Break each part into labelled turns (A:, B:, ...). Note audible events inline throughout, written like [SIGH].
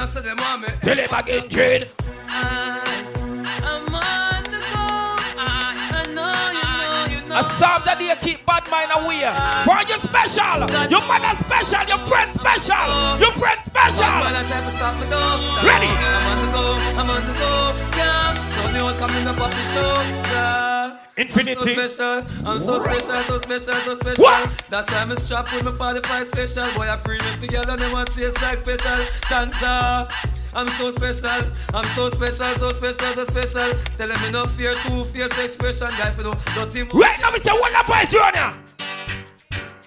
A: I said them want me.
B: Tell him again, Dread.
A: I, I'm on the go. I, I know you know you know.
B: A psalm that they keep bad mind away. For you special. Your mother special. Your friend special. Your friend special.
A: I try to stop me though.
B: Ready?
A: I'm on the go. I'm on the go. Yeah. Don't me all coming up off the show. Yeah.
B: Infinity.
A: I'm so special, I'm so special, so special, so special.
B: What?
A: That's why I'm strapped with my 45 special. Boy, I premium together, they want chase like petal. Tanta. I'm so special, I'm so special, so special, so special. Tell them me no fear, two fierce expression. Guy, for no dirty mo-
B: Right now, Mr. Wonder Voice Runner.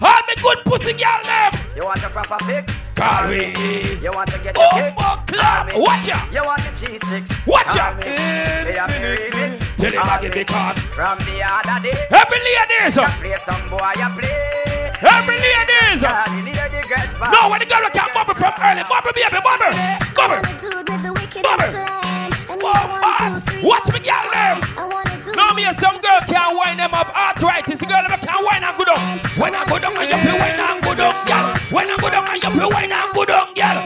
B: All me good pussy girl them.
C: You want a proper fix?
B: Call me.
C: You want to get
B: Oh,
C: your kicks?
B: oh, clap. Watch ya.
C: You want your cheese chicks?
B: Watch
C: Call
B: ya.
C: They have me remix.
B: Tell him
C: Call
B: again because
C: From the other day,
B: every ladies, uh.
C: you play some boy, you play.
B: every ladies.
C: Girl, you hear the girls back.
B: No, when the girl can bubble from early, bubble baby, bubble, bubble, bubble. Whoa, fast. Watch me, girl them. No, me and some girl can't wind them up. Arthritis, the girl them can't wind and go down. When I go down, and you feel wind and go down, girl. When I go down, and you feel wind and go down, girl.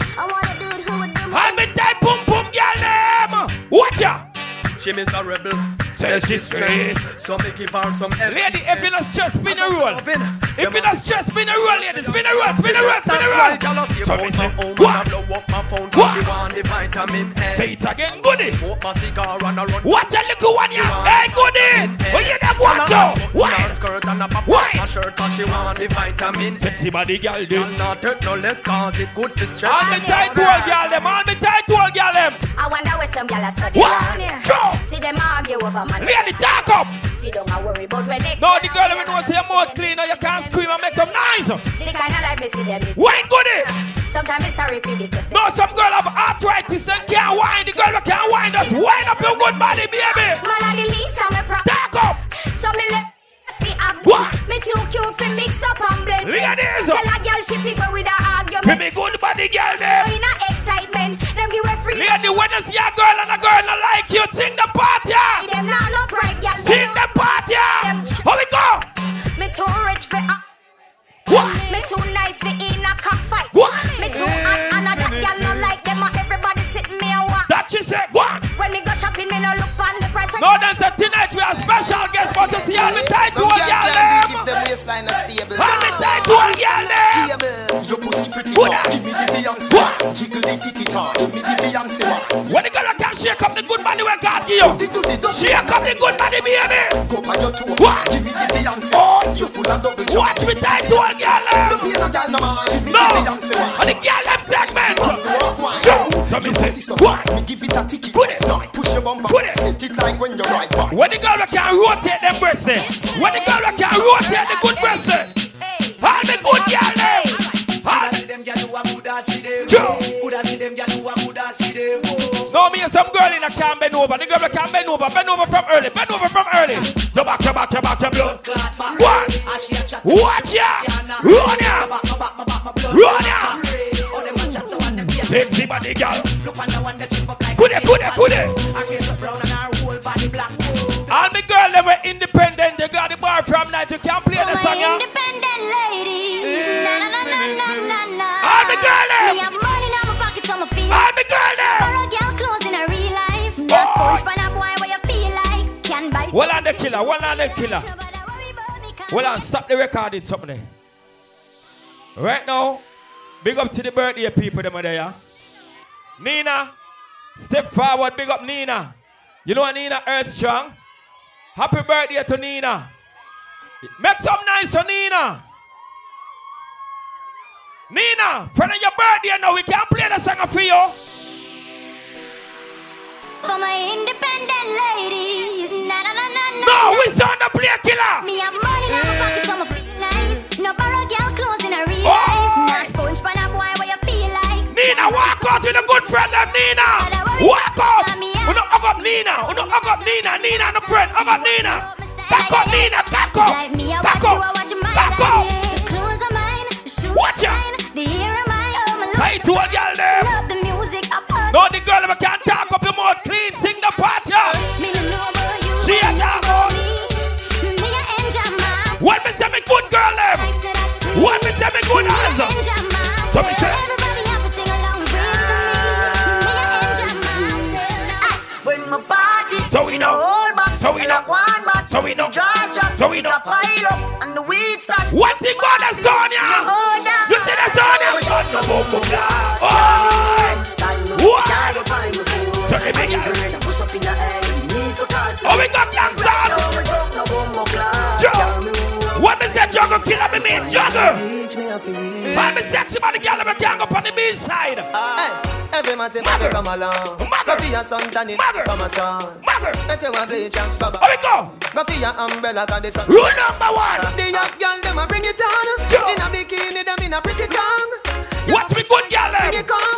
B: Hold me tight, boom, boom, girl them. Watch ya.
A: She means a rebel.
B: Say she's straight.
A: So me give her some S.
B: Lady, if you not stress, spin a roll. If you not stress, spin a roll, lady. Spin a roll, spin a roll, spin a roll. So me say, what? What? Say it again, goody.
A: Smoke my cigar and I run
B: Watch a little one, yeah. Hey, goody. When you that watch so? Why?
A: skirt and a pop
B: Why?
A: my shirt cause she want the vitamin
B: Sexy body girl, do.
A: And not hurt no less cause it good for stress
B: All me tight to all girl them. All me tight to all girl them.
D: I wonder where some gyal a study
B: What? Joe.
D: See them argue over man.
B: Lady, talk up.
D: See don't a worry about when next.
B: No, the girl when you say your mouth clean, or you can't scream and make some noise.
D: The kind of life me see them.
B: Wine goody.
D: Sometimes it's sorry for this. respect.
B: No, some girl have arthritis, they can't whine. The girl can't whine, just wind up your good body, baby.
D: Man a the least of me pro.
B: Talk up.
D: So me let fi.
B: What?
D: Me too cute fi mix up and blend.
B: Ladies.
D: Tell a girl she fi go with a
B: For
D: argument.
B: me good body girl them.
D: In a excitement, them give a free.
B: Lady, when you see a girl and a girl not like you, sing the part, yeah.
D: Them not no pride, girl.
B: Sing the part, yeah. How we go?
D: Me too rich for a.
B: What?
D: Me too nice for in a cockfight.
B: What?
D: Me too hot and a that girl no like them. Everybody sitting me a walk.
B: That she said, on.
D: When me go shopping, me no look on the price.
B: No, then say tonight we have special guests for to see all me tight to
E: Some
B: all
E: girl
B: girl
E: can't give
B: them.
E: them waistline a stable.
B: All me tight to all girl them.
E: Your pussy pretty
B: Who
E: Give me the Beyonce
B: What?
E: Jiggle the titty tar. Give me the Beyonce one.
B: When the girl can shake up the good body we God give you.
E: The good, the double.
B: Shake up the good body, baby.
E: Go by your toe.
B: What?
E: Give me the Beyonce
B: Oh.
E: You full of double jump.
B: Watch me tight to all girl
E: No
B: them.
E: no girl no man. Give me
B: No.
E: the
B: On the girl them segment.
E: Bust walk wine.
B: Yo, so me
E: Your
B: say,
E: so
B: what?
E: Me give it a ticket.
B: Put it.
E: Push your bumper.
B: Put it.
E: Set it like when you ride back.
B: When the girl can rotate them breasts, eh? when the girl can rotate the good breasts, eh? all the good girl them. All
A: them gyal who a good ass see them
B: Joe.
A: Good ass see who a good ass see them
B: No, me and some girl in a can bend over. The girl that can bend over, bend over from early, bend over from early. Your back, your back, your back, your blood. What? Watch ya! Run ya! Run ya! Sexy body girl. Good it, good it, good it. All me girl they were independent. They got the bar from night. You can't play the
D: My
B: song, yeah?
D: independent ladies. Na na na na na na na.
B: All me girl them.
D: Me have money in my pocket, so me feel.
B: All me girl them.
D: Borrow girl clothes in a real life. Just oh.
B: Boy.
D: punch pan a boy where you feel like. Can buy.
B: Well on the killer, well on the killer.
D: Nobody worry about me, 'cause
B: Well on, stop the recording something there. Right now, big up to the birthday people them are there. yeah? Nina, step forward, big up Nina. You know what Nina Earth Strong? Happy birthday to Nina. Make some nice for Nina. Nina, friend of your birthday now, we can't play the song for you.
D: For my independent ladies. Na na na na.
B: No, we sound the play killer.
D: Me have money in my pocket, so
B: with a good friend of Nina. Walk out. You know, hug up Nina. You know, hug up Nina. Nina and a friend. Hug up Nina. Back up Nina. Back up.
D: Like me, I
B: Back
D: watch you, I
B: up. Back up.
D: The clothes are mine, the shoes
B: Watch out.
D: mine, the hair are mine. Oh, my
B: Hey, to all y'all them.
D: Love the music, I put.
B: No, the girl that can't talk up your mouth clean. Sing the part, yeah.
D: Me no know about you.
B: She a
D: but
B: talk
D: you
B: out. Oh.
D: me. Me a enjoy my-
B: What me say me good girl them?
D: I said I feel
B: What me say me good
D: me
B: answer?
D: Oh.
B: So me say-
F: So we know. So
B: we know. So we know. So
F: we know. So we know. So we know.
B: So we
F: know. So we
B: know. So me sexy man, the girl, me can't go up on the beach side.
A: Every man say
B: Mother.
A: Come along.
B: Mother.
A: Go for your sun tan in
B: Mother.
A: summer sun.
B: Mother.
A: If you want bleach and
B: Oh,
A: back.
B: we go.
A: Go for your umbrella 'cause the sun.
B: Rule number one.
A: The young girl them a bring it on.
B: Joe.
A: In a bikini them in a pretty tongue.
B: Watch me good girl.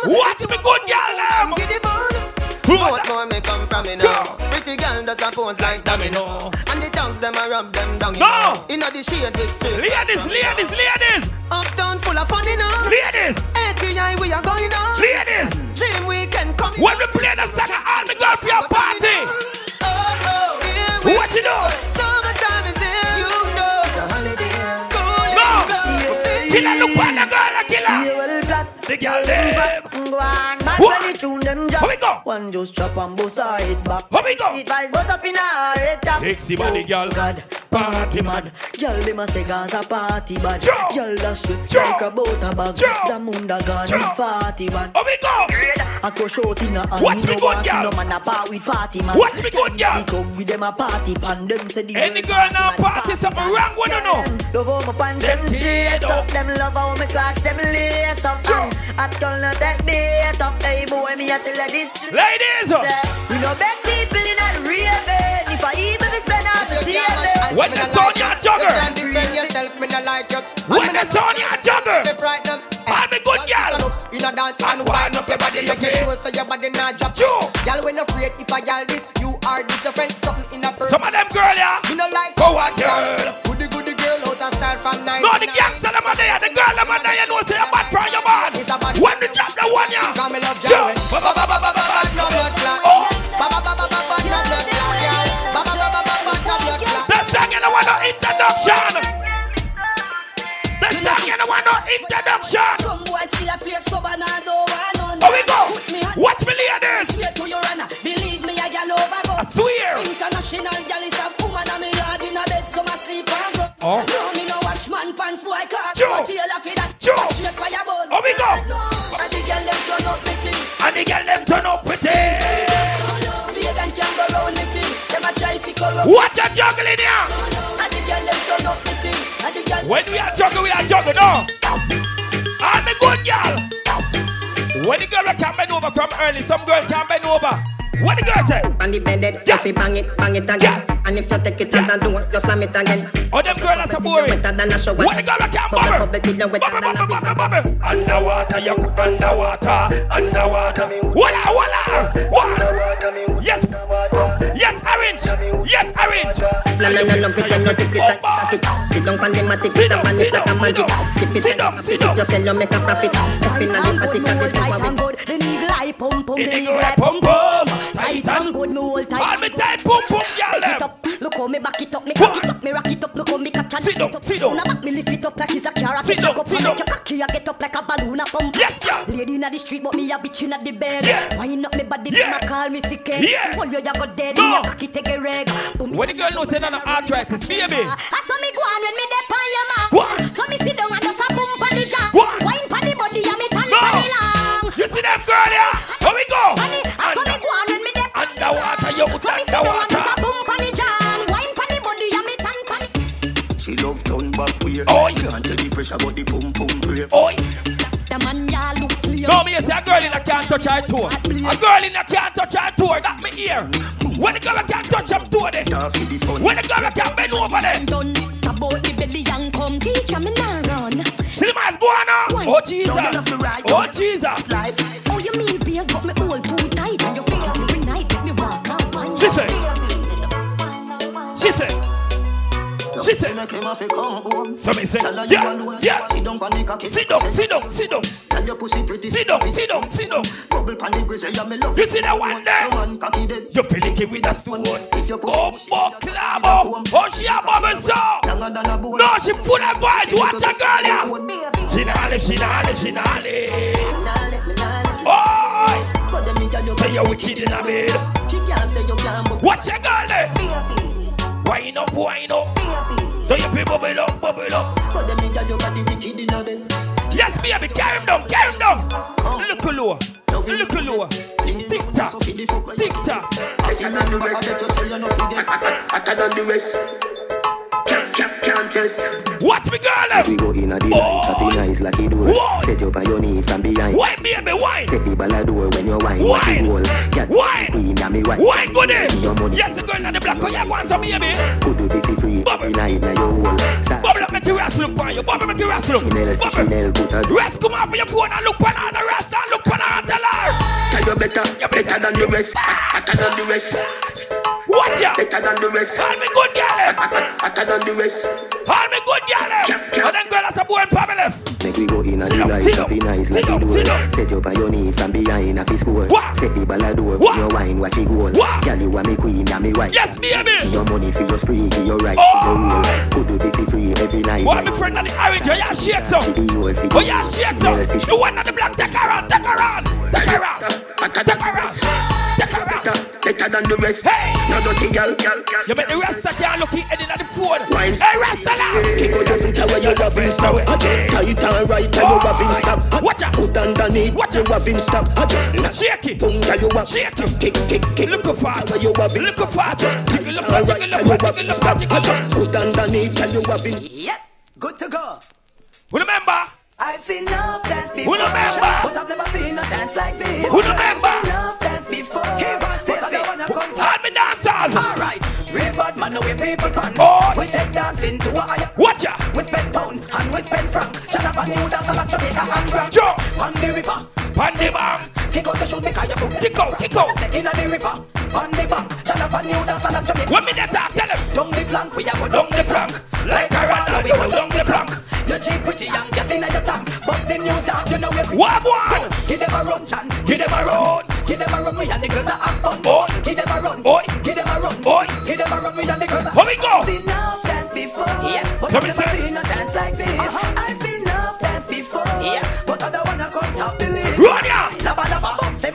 B: Watch me good girl.
A: Get it on.
B: Who
A: What
B: was that?
A: more me come from me now? Pretty girl does a pose like domino. And the tongues them a rub them down.
B: No.
A: know. Inna the shade with strip.
B: Ladies, ladies, ladies,
A: Uptown full of fun, you know.
B: ladies,
A: ATI we are going on.
B: ladies.
A: Dream weekend coming.
B: When we play the song, all the girls for your party.
A: Oh, oh, here we
B: What you do?
A: Summertime is here. You know it's a holiday. School
B: No.
A: is closed.
B: Killer, look what the girl, a killer.
F: Yeah, well, black.
B: The girl there.
F: Go on, bad when it tune them
B: Here we go.
F: One just chop and bust her head back.
B: Here we go.
F: It bust up in her head top.
B: Sexy body girl.
F: Oh, God, party mad. Girl, them a say Gaza party bad. Girl, dash it like a butter bag. Zamunda gone with party man.
B: Here we go.
F: I go short in a hand.
B: Watch me good girl.
F: No man a part with party man.
B: Watch me good girl.
F: Club with them a party pan. Them say the
B: Any girl now party something wrong with her now.
F: Love how my pants
B: Them
F: straight up.
B: up.
F: Them love how my clocks them lace up.
B: Joe.
F: And At girl not take date up. Hey boy, me a tell you this.
B: Ladies,
F: We no beg people in a raving. If I even if spend out the saving.
B: when the Sonia
A: You
B: jugger,
A: can't defend yourself, me not like you.
B: when the Sonia jugger,
A: Be frightened.
B: all me good girl.
A: In a dance
B: And
A: and wind up your body,
B: you
A: make you sure so your body not drop.
B: Joe.
A: Y'all when afraid if I y'all this, you are this your friend, something in a person.
B: Some of them girl, yeah.
A: Me no like
B: Go on, girl.
A: Goody goody style from 99.
B: No, the them are there, the girl them are there, you know, say a bad from your man.
A: A
B: When the drop the one, yeah.
A: Cause me love no blood clot.
B: Oh. The song you know want no introduction. The song you know want no introduction.
D: Some boy still a place cover and I don't want none.
B: Here we go.
D: Put me hand
B: Watch me ladies.
D: straight to your honor. Believe me, I gal over go.
B: I swear.
D: International gal is a woman and me yard in a bed, so my sleep and grow.
B: Oh.
D: Pants boy car.
B: Joe.
D: But tail off that.
B: Joe.
D: Straight fire bone.
B: Here we go.
D: And the gal them turn up thing.
B: And the girl them turn up pretty.
D: So low, vegan can go round me thing. Them a try fi go round.
B: Watch a juggling here.
D: And the gal them turn up me. And the gal
B: When we are juggle, we are juggle, no. All the good girl. When the girl can bend over from early, some girl can bend over. What the girl say?
E: On the bed,
B: Yeah.
E: if you bang it, bang it again. And if you take it as a door, you slam it again.
B: Oh, them girl are so boring.
E: Wetter than a shower.
B: What the girl can
E: Bubble,
B: bubble?
E: bubble till you wetter
B: Bubble, bubble, bubble, bubble.
G: Underwater, you put underwater, underwater me.
B: Voila, voila. What?
G: Underwater me.
B: Yes. Yes, orange. Yes, orange.
E: No, no, no, no, pretend you take it, take it, take it. Sit down on the mat, take
B: Sit
E: it,
B: down,
E: and
B: sit
E: vanish like a
B: down, sit
E: magic.
B: down.
E: Skip it,
B: Sit
E: and
B: down,
E: you
B: sit
E: pick
B: down.
E: it, you sell, you make a profit. Up in the
D: Tight
E: party,
D: and
E: cut
D: good,
E: it,
D: me hold
E: over
D: tight and
E: with.
D: good. The niggle eye pum pum,
B: The
D: the
B: niggle
D: niggle
B: eye
D: eye
B: pum
D: pum
B: pum.
D: pum.
B: Tight and-
D: good, me hold tight.
B: All me tight, boom, boom, girl, them.
D: up, look how me back it up, me cock it up, me rock it up, look how me catch and
B: Sit
D: up.
B: sit down.
D: Now back me lift it up like it's a carrot.
B: Sit
D: It
B: down,
D: jack up
B: sit
D: make your cocky a get up like a balloon a pump.
B: Yes, girl.
D: Lady inna the street, but me a bitch inna the bed.
B: Yeah.
D: Wind up me body,
B: Yeah.
D: yeah. call me sick.
B: Yeah.
D: Hold you, you go dead.
B: No.
D: Me a cocky take a reg.
B: When the girl knows say none of arthritis, baby.
D: I saw me go on when me dey on your mouth. So me sit down and just a boom pa the jaw. Wine pa the body and me turn
B: No.
D: pa the long.
B: You see them girl here? Here we go.
D: Honey, I saw me go So me sit down and just a boom pa the jaw. Wine pa the body and me turn pa the
G: She love turn back way.
B: Oi.
G: Can't tell the pressure, but the pum pum break.
B: Oi.
D: The man ya look slim.
B: No, me say a girl in a can't touch her toe. A girl in a can't touch her toe. That me ear. When the girl can't touch her toe, there.
G: Can't feel the fun.
B: When the girl can't bend over there.
D: Done. Stop out the belly and come teach me now run.
B: See the man's going on.
D: Why?
B: Oh Jesus.
G: Don't love the right,
B: Oh Jesus.
G: Life.
D: Oh, you mean
B: She said. She said. She said. Me say. Yeah. Yeah.
G: Sit down.
B: Sit down. Sit down. Sit down.
G: Tell your pussy pretty.
B: Sit down. Sit down.
G: Bubble pan the grizzly, yeah, me love
B: You see that one there? You feel it with a stone. Oh, fuck, up. Oh, she a bubble so. No, she full of boys. Watch a girl.
G: Baby.
B: She live, she live, she
G: me.
B: Oh, say you wicked in a bed.
G: She can't say you can't, but
B: Watch a girl there.
G: baby,
B: Wind up, wind up.
G: baby.
B: So you feel bubble up, bubble up.
H: But them nigga you got the wicked in a bed.
B: Yes, baby, carry him down, carry him down. Look lower, look lower. Tick tock, tick tock.
E: Better than the rest. Hotter than the rest. Can't, can't, can't test.
B: Watch me, girl.
G: We go in a the
B: Oh.
G: night, happy nice like it do. Set you on your knee from behind.
B: Wine, baby, wine.
G: Set the ball door when you wine. Watch it roll. Cat
B: Wine.
G: queen and me wine.
B: Wine, go there.
G: Your money.
B: Yes, the girl on the block. Oh, yeah, want some, baby.
G: Could do be free
B: Bubble.
G: night now your whole. Sa-
B: Bubble up, make your ass look for you. Bubble, make your ass look.
G: Chanel. Chanel, put a
B: Rest, come up your phone and look on her. The rest and look on her tell her.
E: Tell you better, better than the rest. Ah. Hotter than the rest.
B: Watch ya.
E: Better than the rest.
B: All me good girl. eh.
E: Hotter than the rest.
B: All me good girl. eh. And then girl, that's a boy in left.
G: Make we go in a
B: down,
G: night,
B: sit
G: happy
B: down.
G: like it do. Set you on your knee from behind a fi score. Set the ball door
B: What?
G: when you wine. Watch it.
B: What?
G: Girl, you are me queen and me wife.
B: Yes, baby.
G: Your money for your spree, your right,
B: Oh.
G: for your roll. Could do be free every night.
B: What my friend on the orange? Oh, yeah, shake some. Oh, yeah, shake some. The one on the black, take her on, take her on. Take on. Take on. Take her on.
E: Better, better than the rest.
B: Hey.
E: No dirty girl.
B: You make the Rasta can't look at the phone.
E: Wine.
B: Hey, Rasta now.
E: Kick out your feet away, you have him stop. I just tight and right, and you have him stop.
B: Watch out.
E: Put underneath,
B: Watch
E: you
B: out.
E: have him stop. I just
B: Shake it.
E: Boom, girl, you have
B: Shake it.
E: Kick, kick, kick.
B: Look fast.
E: Away, you have him
B: Look fast. Jiggle up,
E: Alright,
B: jiggle
E: and
B: up,
E: you have
B: jiggle up,
E: stop. I just
B: up.
E: put underneath, and you have him.
H: Yep, good to go.
B: Remember?
I: I've seen enough dance before.
B: Who remember?
I: But I've never seen a dance like this.
B: Who remember?
I: I've seen enough dance before.
B: Dancers.
I: Alright, bad man, way people pan.
B: Oh.
I: We take dancing to a higher.
B: Watch ya.
I: We spend pound and we spend franc. Jonathan New dance a lot Jamaica and Grand.
B: Jump.
I: On the river,
B: On the bang.
I: kick out the shoes because you could.
B: Kick out, kick out.
I: Inna the river, on the bank. Jonathan New dance a lot Jamaica.
B: When me that talk, tell them.
I: Down the plank, we a go
B: Down the plank. Like a runner, we go down the plank.
I: You cheap pretty young, get inna your. But the new dog, you know we
B: What one?
I: Give them a run, Chan.
B: Give them a run.
I: Give them a run, we and the girls that have fun.
B: Oi.
I: Give them a run.
B: Oi.
I: Give them a run.
B: Oi.
I: Give them a run, we and the girls that
B: Here we go.
I: Seen enough dance before. Yeah. But
B: So
I: I've never
B: say-
I: seen a dance like this. Uh-huh. I've seen enough dance before. Yeah. But I don't wanna come top the list.
B: Run ya.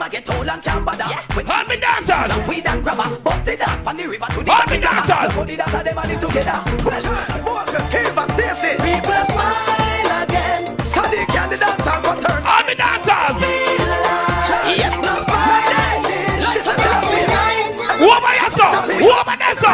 I: Lava lava. Say my get old and can't bother. With
B: All me dancers.
I: some weed and grabber. Bust the dance from the river to the
B: All me dancers.
I: So the dancer them a live together. Pressure. Walker, keep us Stacy. People smile again. So the candy dancer go turn.
B: All me dancers.
I: Yeah. Friday. Listen to me.
B: Who over here, so? Who over there, so?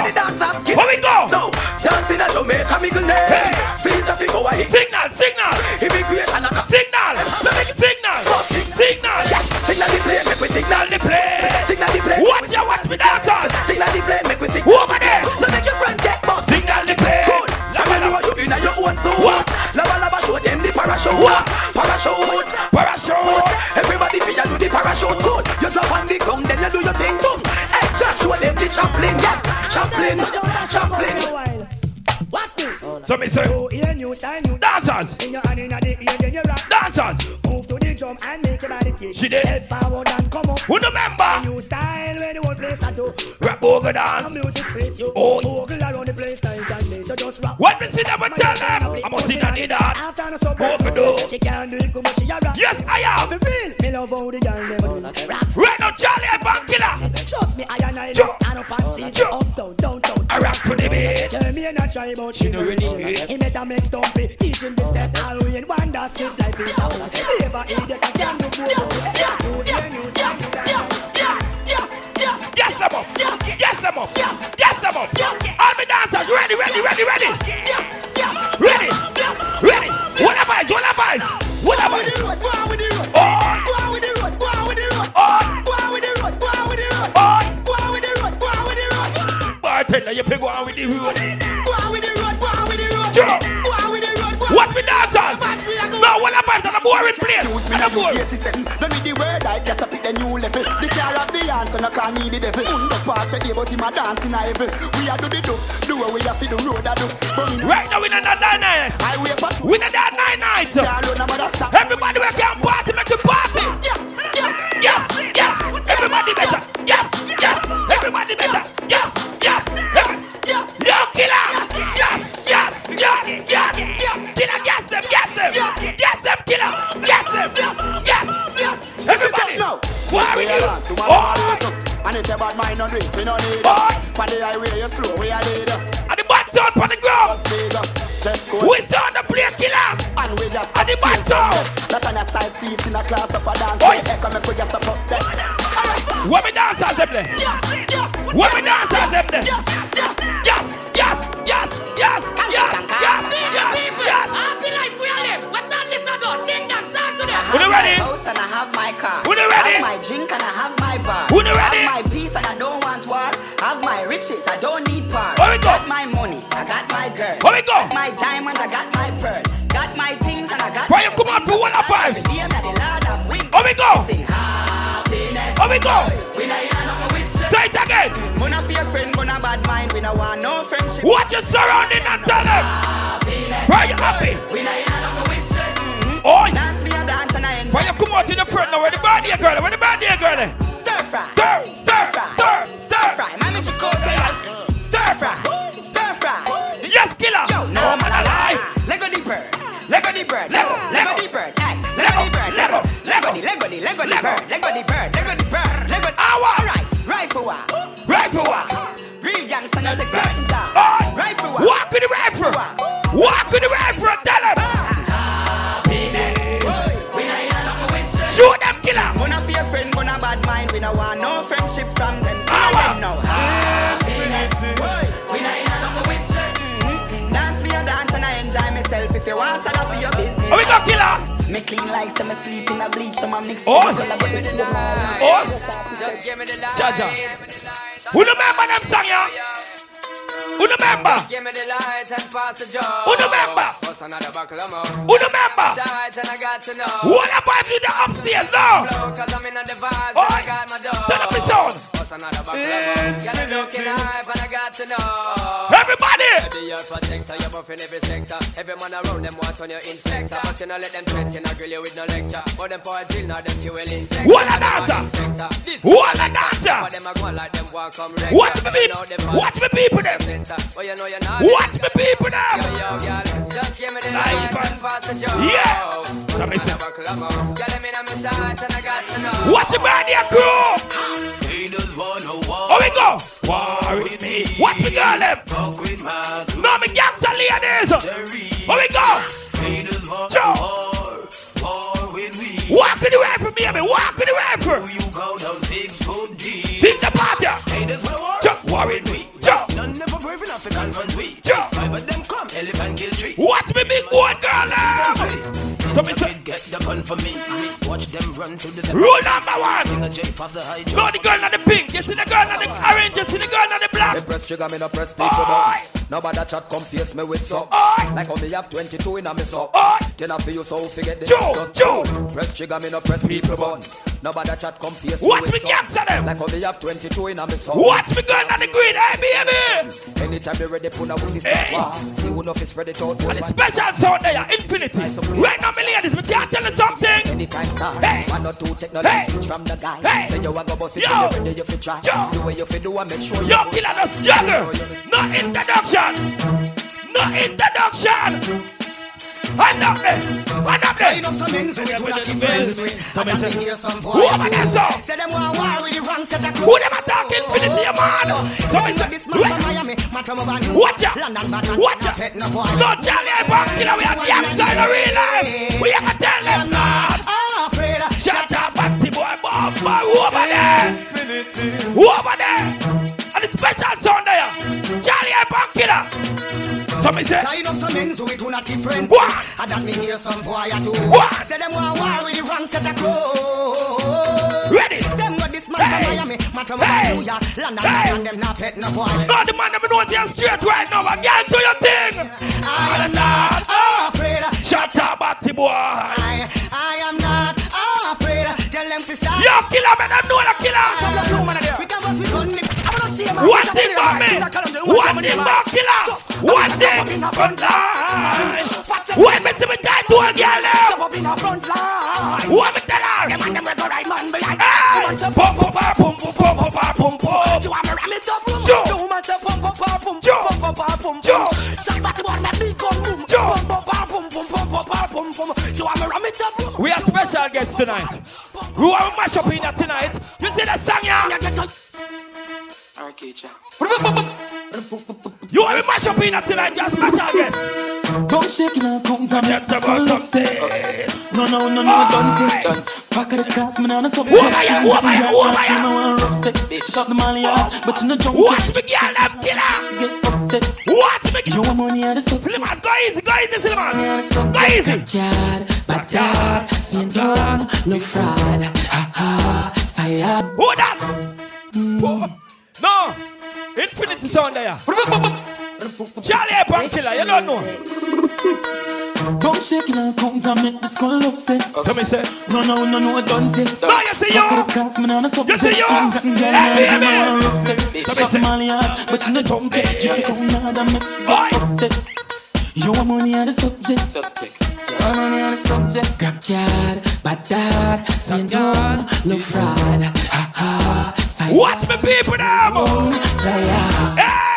B: We go.
I: So, dancing a Jamaica middle name.
B: Hey.
I: Feel the figure why he
B: Signal, signal.
I: Immigration and a
B: Signal. Signal. Signal.
I: Signal the plane, make we signal
B: Signal the plane.
I: Signal the plane.
B: Watch ya, watch me dancers. Eh?
I: Signal the plane, make we signal.
B: Over there?
I: No make your friend get bust.
B: Signal the plane.
I: Good. So
B: Lava,
I: when you
B: lava.
I: you in your own suit.
B: What?
I: Lava lava show them the parachute.
B: What?
I: Parachute.
B: Parachute.
I: Everybody feel you do the parachute. Good. You drop on the ground, then you do your thing. Boom. Hey, Jack, show them the Chaplin. Yeah. Chaplin. Chaplin.
A: Watch this.
B: So me say,
A: Oh, ear new style, new
B: dancers.
A: In your hand, in the ear, then you rock.
B: Dancers.
A: Move to the drum and make your body kick.
B: She did.
A: Head forward and come up.
B: Who remember?
A: New style where the whole place I do.
B: Rap over dance.
A: Music fit you.
B: Oh.
A: Ogle around the place night and day. So just rock.
B: When me see them, I tell them. I'm a sin and need that.
A: After no sub
B: Ogle do.
A: She can't do it, come on, she a rock.
B: Yes, I am.
A: For real, me love how the girl them do. Rock.
B: Right now, Charlie and Bankilla.
A: Trust me, I and I
B: Jump.
A: just stand up and see.
B: Jump.
A: Uptown, downtown.
B: I rock to the beat.
A: Tell me not try but she no ready He met a make stumpy Teaching the step all we in one that's his life is out Never idiot I can't do both Yes, you hear you
B: Yes, I'm up. Yes, yes, I'm up. Yes, I'm up. Dancers, ready, ready, ready, ready. Ready. Ready. What I? What I? What am I? Oh. Bartender, you pick one with the road. Jump. What we dancers? No, what I? It's a boring place.
E: Me
B: a boring.
E: 87 Don't need the word I just a pick the new level The car of the answer no can need the devil pass the day but him a dance in a heaven We a do the do Do what we a fi the road a do But me no
B: Right now, we not that night.
E: I wait but
B: We not that night night.
E: Can't run a mother stop
B: Everybody we can party, make a party.
E: Yes, yes,
B: Yes, yes. Everybody better. Yes, yes. Everybody better. Yes, yes.
E: Yes
B: Yo, killer. Yes, yes, yes, yes, yes. Killer, yes them, yes them. Yes them, killer. Yes them. Yes, yes. Yes.
E: Everybody.
B: What are we
E: We
B: doing?
E: dance,
B: Oh,
E: we. And if your bad mind no drink, we no need
B: Boy.
E: it. On the highway you slow, we a lead.
B: and the bad sound on the ground. We saw the play killer.
G: And we just
B: And the bad sound.
G: Not on a style seat in a class of a dance.
B: Oi.
G: Hey, come and put yourself up there.
B: What me dancers them there?
G: Yes, yes.
B: What me dancers them there?
G: Yes, yes.
B: Yes, yes, yes, yes, yes, yes, yes, yes.
J: Happy life we are live. What's that list I got? Ding dong, talk to them.
B: Who you ready?
E: house and I have my car.
B: Who you ready?
E: Have my drink and I have my bar.
B: Who you ready?
E: Have my peace and I don't want war. Have my riches, I don't need power.
B: Where we go?
E: Got my money, I got my girl.
B: Where we go?
E: Got my diamonds, I got my pearl. Got my things and I got
B: Why you come out
E: things.
B: for one of five?
E: Every day I'm the Lord of wings.
B: Where we go?
E: Sing happiness.
B: Where we go?
E: We not in a no with stress.
B: Say it again.
E: Not fake friend, not bad mind. We not want no friendship.
B: Watch your surrounding and tell them. Where you happy?
E: We not in a no with stress.
B: Oi.
E: Dance me a dance and I enjoy.
B: Why you come out in the front now? Where the birthday girl? Where the birthday girl?
E: Stir fry.
B: Stir, stir, stir,
E: Stir fry. Mami chicote. Stir fry. Stir fry.
B: Yes, killer.
E: Yo, no man alive. Lego the bird. Lego the bird.
B: Lego,
E: Lego
B: Lego.
E: the bird. Hey, Lego the bird.
B: Lego,
E: Lego
B: Lego.
E: the Lego the Lego the
B: Lego.
E: bird. Lego the bird. Lego the bird. Lego.
B: Awa.
E: Alright. Rifle.
B: Rifle.
E: Real gangster not take certain down.
B: Oi.
E: Rifle.
B: Walk with the rifle. Walk with the rifle tell them.
E: We not in a no with.
B: Shoot them, killer.
E: We not fake friend, not bad mind. We not want no friendship from them. See them now. Happiness. We not in a no with stress. Mhm. Dance me a dance and I enjoy myself. If you want salad for your business.
B: Where we go, killer?
E: Me clean like some sleep in a bleach, some mix
B: Oh.
E: with color,
J: Give me the light.
B: Oh.
J: Just give me the light.
B: Jaja. Who remember them song, yeah? Who remember?
J: Give me the light and pass the joe.
B: Who remember?
J: What's another buckle of more?
B: Who remember?
J: Light and I got to know.
B: What about you the upstairs now?
J: Flow, Cause I'm in the vibes I got my dough.
B: Turn up the sound.
J: Oh.
B: Everybody!
J: Baby, you're protector, you're buffing every sector. Every man around them wants on your inspector. But you know, let them threat, you know, grill you with no lecture. But them for a drill, now them fuel insect.
B: What a dancer! What a dancer! Watch me people! Watch me people them! Watch me people them!
J: Just give me the life and pass the job.
B: Yeah! So
J: oh. listen.
B: Watch me, man, you
I: crew! Wanna war.
B: How we go? War with me. Watch me girl them.
I: Fuck with my crew.
B: No, me gangster ladies. How we go?
I: Haters wanna
B: Joe.
I: war. War with me.
B: Walk with the rifle, baby. Walk with the rifle.
I: You go down six foot deep.
B: Sing the party.
I: Haters wanna war.
B: Joe, war with me. Joe,
I: None never brave enough to confront we.
B: Joe.
I: Five of them come, elephant kill tree.
B: Watch me big one girl them. So me say,
I: Get the gun for me. Watch them run to the
B: rule number one.
I: Sing a jape of the high
B: No, the girl on the pink. You see the girl on the orange. You see the girl on the black.
K: Me press trigger, me no press people. Nobody chat come face me with so.
B: Oi.
K: Like how me have 22 in a me so. Then I feel you so forget the just
B: Joe.
K: Press trigger, me no press people button. Nobody chat come face me
B: Watch
K: with
B: me
K: so.
B: gangster them.
K: Like how me have 22 in a me so.
B: Watch me girl on the green. Hey, baby.
K: Anytime you ready, put a wussy
B: Hey.
K: stop. See who know fi spread it out.
B: And the special sound there, infinity. Right now, my ladies, we can't tell you something.
K: Anytime start.
B: Hey.
K: One or two technology
B: Hey.
K: switch from the guy.
B: Hey.
K: Say you a go bust it you ready, you fi try. The way you fi do, I make sure you.
B: Yo, killer, just juggle. No introduction introduction. No introduction. And up there, and up there.
L: Who men
B: say
L: they're say,
B: who am I
L: them the
B: for the man? So men say, Watch out, watch out.
L: No
B: Charlie, I'm back, you know, we are the outside of real life. We have to tell them. Shut up, Batty boy, Bob, who over there? Who over there? And special sound there. Charlie, I'm back. So me say,
L: Line up some men so we coulda keep friends
B: What?
L: And that me hear some boy a do
B: What?
L: Say them want war with the wrong set of clothes
B: ready?
L: Them got this man
B: Hey.
L: from Miami, man from
B: Hey.
L: New York, London,
B: Hey.
L: and them not pet no boy.
B: No, the man that knows you straight right now. Again to your thing.
L: I am
B: not
L: afraid.
B: Shut up, Batty boy.
L: I, I am not afraid. Tell them to stop.
B: Yo, killer, man, I know the killer. One thing for me, one thing for killer, What the front line. Why me see me die to a girl, what me tell her?
L: Them and them rebel right man behind.
B: Hey, pump up, pump up, pump up, pump up.
L: You want me ram it up, boom?
B: Joe,
L: you want to pump
B: up,
L: pump, pump up, pump,
B: Joe.
L: Somebody want me big gun, boom?
B: Joe,
L: pump up, pump, pump, pump up, pump, pump. You want me ram it up, boom?
B: We are special guests tonight. We want to mash up in here tonight. You see the song, yeah?
L: You
B: You want to mash up in a tonight, just mash up, guess.
M: Come shaking and come to me, skull up say. No, no, no, no, don't say. Pack of the class, man, on a subject.
B: Who am I? Who am I? Who am I?
M: I'm a one rough sex. She got the money out, but you no jump.
B: Watch me, girl, I'm killer.
M: She get upset.
B: Watch me.
M: You want money on the subject.
B: Slimmers, go easy, go easy, Slimmers. Go easy.
M: Backyard, backyard, spin down, no fraud. Ha ha, sayad. Ah.
B: Who that? Mm. Who? No. Infinity sound there. Charlie Abraham killer, you don't know.
M: Come shaking and come to make the skull upset.
B: So me say.
M: No, no, no, no, don't say.
B: No, you see you.
M: Pack of the class, man, on a.
B: You see you. Hey,
M: I'm
B: baby.
M: a one rough sex. She
B: So me
M: got
B: say.
M: money out, but you no jump. Drip the crown hard and make she get upset. You want money on the subject. You want money on the subject. Grab card, bad dad, spin down, no fraud.
B: Watch me people now.
M: Out.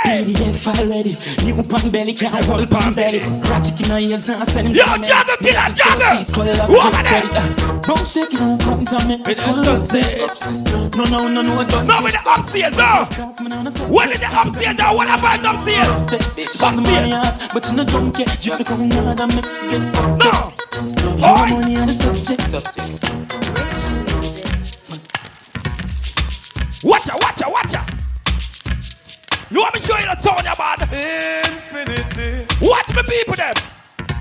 M: PDF already. You pan belly can't roll pan belly. Ratchet in my ears now send him
B: Yo, Jagger, killer, Jagger.
M: she's called up
B: Who
M: to
B: am I
M: credit. Bone come eh? to me. It's called up No, no, no, no, don't
B: No, with the upstairs, no. What is the upstairs, no? What about upstairs?
M: Out, but you no drunk yet. Drip the crown hard and make she get upset. You want money on the subject.
B: Watch out, watch out, watch out. You want me to show you the sound, you man?
A: Infinity.
B: Watch me people, them.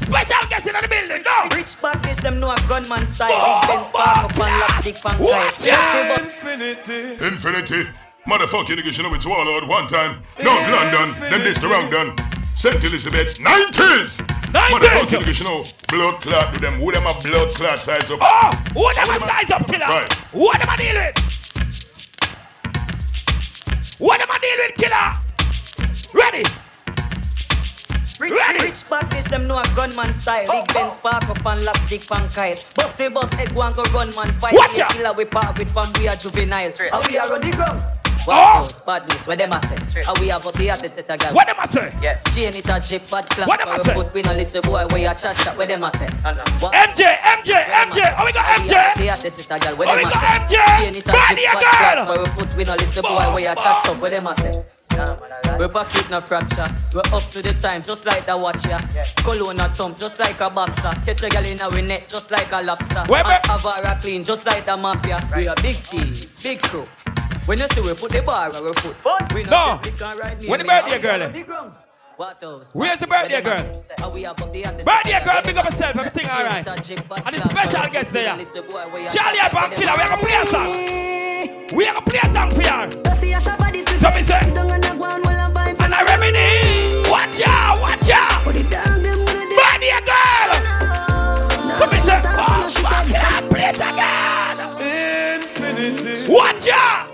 B: Special guest in the building, no.
C: Rich badness, them know a gunman style. Big Ben spark up and last dick pan
B: Watch out.
A: Infinity.
N: Infinity. Motherfucking niggas, you know it's Warlord one time. North London, then this the wrong done. St. Elizabeth, 90s.
B: 90s.
N: Motherfucking niggas, you know, blood clot with them. Who them a blood clot size up?
B: Oh, who them a size up, killer?
N: Right.
B: Who them a deal with? Who am I dealing with, killer? Ready?
C: Rich,
B: Ready.
C: rich badness, them know a gunman style. Big Ben spark up and last dick pan kite. Boss we boss egg one go run man fight.
B: Watch out.
C: Killer we part with from we are juvenile. And we are on the ground.
B: Oh.
C: Wow, badness, what them a say? And we have up the artist set a gal.
B: What them a say?
C: Yeah. Chain it a jip bad clap.
B: What them a say?
C: a foot. We no listen boy where you chat chat. What them a say? What?
B: MJ, MJ, MJ. Oh, we got
C: And we have
B: MJ.
C: The artist set a. What them
B: we
C: a
B: got
C: say?
B: MJ.
C: Chain it a
B: Body
C: jip bad
B: girl.
C: clap. For a foot. We no listen boy where you chat up. What them a say? We pocket no fracture. We're up to the time, just like the watcher. Cologne a thump, just like a boxer. Catch a gal in our net, just like a lobster.
B: Wait, wait.
C: And Avara clean, just like the mafia. We a big team, big crew. When you see we put the bar on our foot, we
B: No.
C: no take lick and ride near
B: When the birthday girl,
C: we
B: eh?
C: the ground. What else?
B: Where's the birthday girl?
C: And we have up the artist
B: Birthday girl,
C: gal.
B: big up yourself, everything alright.
C: it a jip bad
B: And the special guest there.
C: no listen boy where you
B: Charlie
C: chat up.
B: Abraham Killer, we are gonna play a song. We are gonna play a song for you. So me say, and I reminisce. Watch out, watch out. Birthday girl. So me say, oh, fuck yeah, play it again.
A: Infinity.
B: Watch out.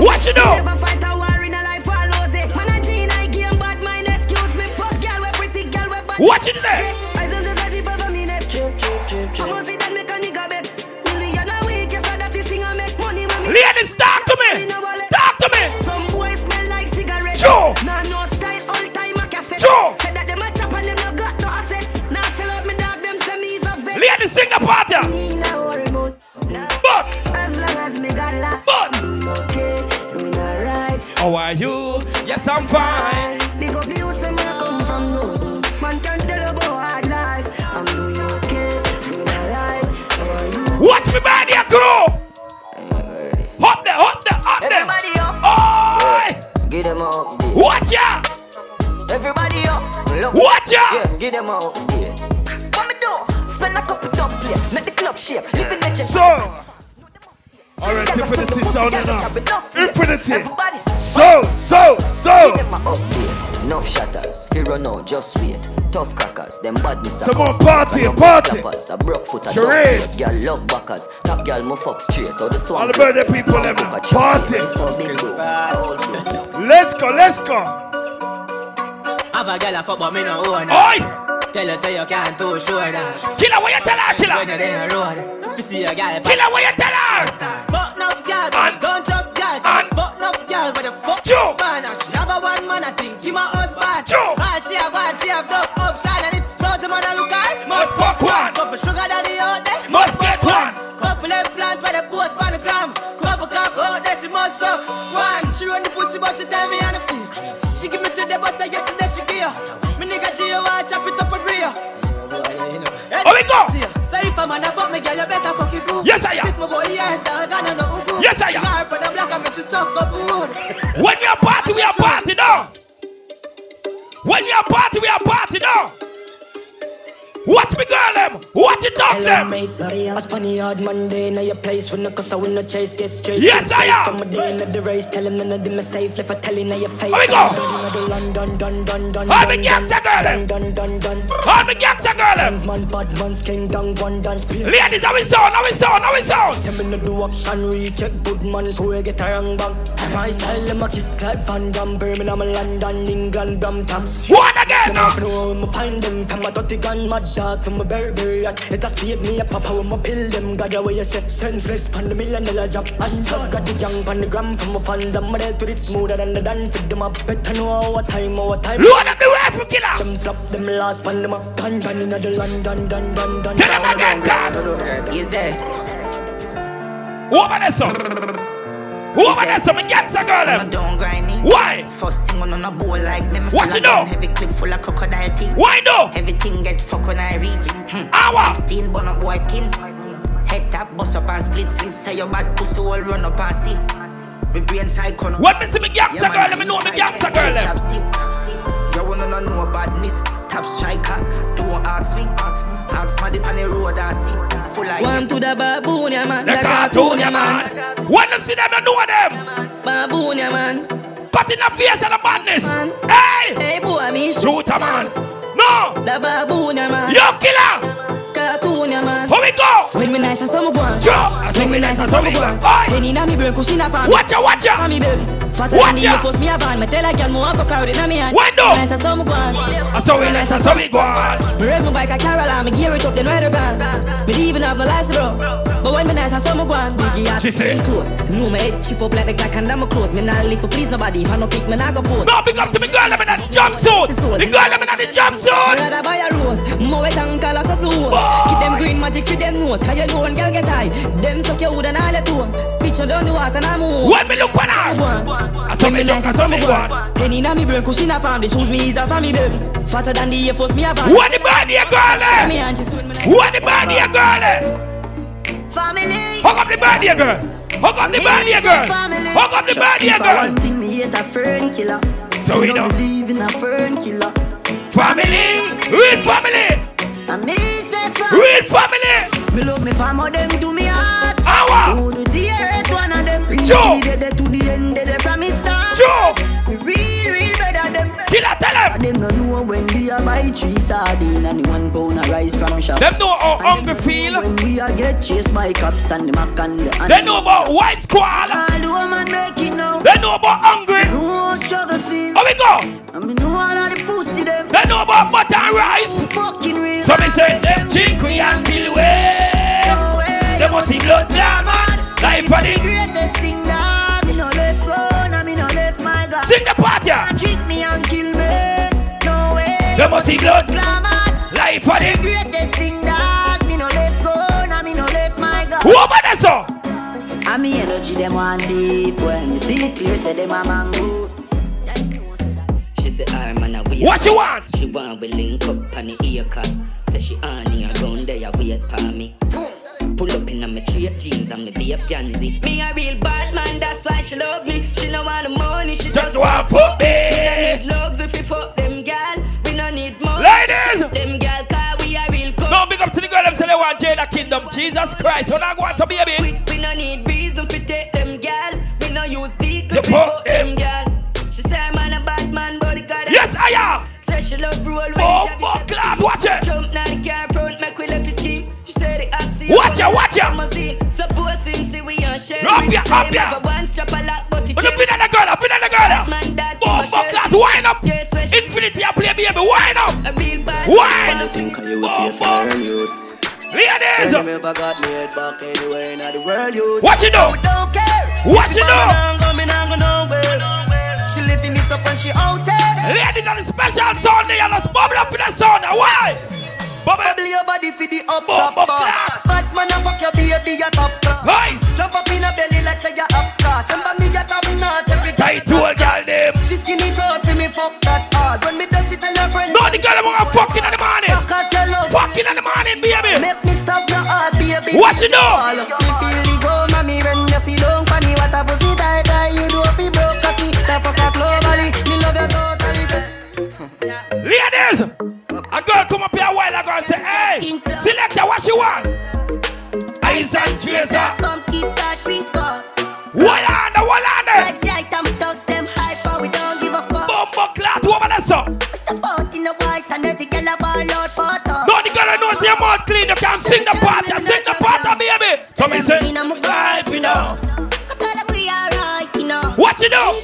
B: do? What you do? What you do there?
O: Them
C: badness.
P: Come on, party, party.
C: A broke foot, a
P: Charades.
C: Girl love backers. Top girl, mo fuck straight. Or the swan.
P: All the birthday people, them party. Let's go, let's go.
F: Have a girl a fuck but me no own her.
P: Oi!
F: Tell her say you can't too sure that.
B: Killer, what you tell her, killer?
F: When you're there road, you see a girl.
B: Killer, what you tell her?
F: Fuck enough girl, don't trust girl. Fuck enough girl, but the fuck
B: Joe.
F: man. And she she one. She run the pussy, but she tell me on the feel. She give me to the butter, yesterday she give. Me nigga G, I chop it up a real.
B: How we go?
F: So if a man a fuck me, girl, you better fuck you good.
B: Yes, I am.
F: If my boy ears, dog, I don't know who.
B: Yes, I am.
F: Yard for the black, I bet you suck up wood.
B: When we are party, we are party now. When we are party, we are party now. Watch me girl them. Watch it
L: Hello,
B: them.
L: mate, bloody ass funny hard Monday. Now your place when the cause I win the chase, get straight.
B: Yes, I am.
L: From a day in the race, tell him none of them are safe. If I tell you now your face.
B: Here we go.
L: I'm ready now the London, dun, dun, dun,
B: All the
L: dun,
B: gangsta girl them.
L: dun, dun, dun, dun.
B: All the gangsta girl them.
L: Man, bad man's king, down, one dance.
B: Ladies, how we sound? How we sound? How we sound?
L: Send me no do action, recheck good man, so we get a wrong bang. My style, them a kick like Van Damme, Birmingham, London, England, Brampton.
B: What again
L: Them off know find them from a dirty gun, mad dog from a Burberry. It a speed me a papa when me pill them. God away you say senseless pan the million dollar job. Hashtag got the young pan the gram from my fans. I'm dealt with it smoother than the done. Fit them up better know our time, our time.
B: Load up the rifle killer.
L: Them flop them last pan them up. Gun gun inna the London, dun dun dun.
B: Tell them again, cuz.
L: Easy.
B: Who over there, son? Who over there, son? Me gangsta girl them.
E: Don't grind me.
B: Why?
E: First thing on a bowl like me. me
B: What
E: full
B: you
E: of gun,
B: do?
E: Heavy clip full of crocodile teeth.
B: Why do?
E: Everything get fuck when I reach. Hmm.
B: Hour.
E: 16 bun up boy skin. Head tap, bust up and split split. Say your bad pussy all run up and see. Me brain psycho.
B: When me see me gangsta girl, let me know me gangsta girl.
E: Chapstick. You wanna know badness. Tap striker. Don't ask me. Ask my dip on the road and see. Full of
L: One to the baboon, yeah man.
B: The cartoon, yeah, man. When you see them, you know them.
L: Baboon, yeah man.
B: Cut in the face of the madness. Hey!
L: Hey boy, me
B: Shoot a man. No!
L: The baboon, yeah man.
B: Yo, killer!
L: Nice and some go on.
B: Sure.
L: Me nice and some go on.
B: Oi.
L: Then me brain cushion up on me.
B: Watch ya, watch ya.
L: For me baby. Faster than
B: ya.
L: Force me a van. Me tell a girl more have a crowd me hand.
B: Do?
L: Nice and some go on.
B: I saw it nice and so we go on.
L: Me raise my bike a Caroline. Me gear it up then ride a gun. Me even have no license bro. But when me nice and some go on. Biggie ass.
B: She
L: close. Know me head chip up like the Glock and I'm close. Me not live for please nobody. If I no pick me not go post.
B: No, pick up to me girl, I'm in that jumpsuit. The girl, I'm in
L: Me
B: jumpsuit.
L: rather buy a rose, more wet and a couple hoes. Keep them green magic for them nose, cause you when girl get high. Them suck your wood and all your toes. Bitch, you don't know what and I'm on.
B: When me look on her. I saw me jump, I saw me go on.
L: Then inna me brain cushion up on the shoes me is a for me baby. Fatter than the Air Force me a van.
B: What the body a girl eh?
L: and just when me like-
B: What the body a girl eh?
E: Family.
B: Hug up the body girl. Hug up the body girl. Hug up the body girl.
E: One thing me hate a fern killer.
B: So we
E: don't believe in a fern killer.
B: Family. Real family.
E: And me say family.
B: Real family.
E: Me love me family, them do me heart.
B: Our.
E: Who the dearest one of them? Really dead to the end, dead from me start.
B: Joe.
E: Me real, real better them.
B: Killer, tell them.
E: Them no know when we a buy three sardine and the one pound of rice from shop.
B: Them know how hungry feel.
E: When we a get chased by cops and the mac and the
B: They know about white squall.
E: All the woman make it now.
B: They know about hungry.
E: No struggle feel.
B: How we go?
E: And me know all of the pussy them.
B: They know about butter and rice.
E: Fucking real.
B: So me say them drink we until way. They must see blood glamour. Life for
E: the. greatest thing
B: Sing the party.
E: Trick me and kill me. No way.
B: They must see blood.
E: Glamour.
B: Life for
E: The
B: the.
E: greatest thing that me no left phone and me no left my God.
B: Who over there so?
E: And me energy them want thief when me see it clear say them a mango.
C: She say, "I man a wait."
B: What she want?
C: She want we link up on the ear cut. Say she on here around there wait for me. Straight jeans and me be a pansy. Me a real bad man, that's why she love me. She no want the money, she
B: Just want fuck
C: We
B: me.
C: no need love if we fuck them gal. We no need money.
B: Ladies.
C: Them gal car we a real couple.
B: No, big up to the girl them say they want Jada Kingdom. Jesus Christ, when I go on to baby.
C: We no need reason for take them gal. We no use vehicle
B: You
C: for
B: fuck
C: fuck them gal. She say I'm a bad man, but it got
B: Yes, I am.
C: Say
F: She love roll with
B: Oh, oh, clap, watch it.
F: Jump now the car front, make
B: Watch it, watch it.
F: Suppose him see we on
B: ya, up ya.
F: Have a one strap a lock, but it
B: Put the pin on the girl, pin on the girl. Boom, boom, clap, wind up. Infinity, I play baby, wind up. Wind.
G: Think you would be fair youth.
B: Ladies.
G: Friend, never got me head back in the world, youth.
B: What you do? What you do?
F: Me nah go nowhere. She living it up and she out there.
B: Ladies on the special Sunday and let's bubble up in the sun. Why?
F: Bubble your body for the up top boss. Fat man a fuck your baby a top top. Jump up in a belly like say you upstart. Remember me a top notch every
B: Tight tool, girl, them.
F: She skinny tall for me fuck that hard. When me touch it tell her friend.
B: No, the girl I'm gonna fucking in the morning.
F: Fuck her tell her.
B: Fucking in the morning, baby.
F: Make me stop your heart, baby.
B: What you do?
F: Me feel the go, mommy, when you see long for me. What a pussy tight, tight, you do fi broke cocky. Fuck globally. Me love you totally. [LAUGHS]
B: Ladies, a girl come up here what you want? Ice and chaser.
Q: Come keep that drink up.
B: On the,
Q: item thugs, them hyper, we don't give a fuck.
B: Bumbo clat, what about that song?
Q: Step out in the white and every girl a ball out photo.
B: No, the girl knows your mouth clean, you can sing the part, you sing the part, uh, baby. So me say, vibe.
Q: Girl, we alright, you know.
B: What you?
Q: Know.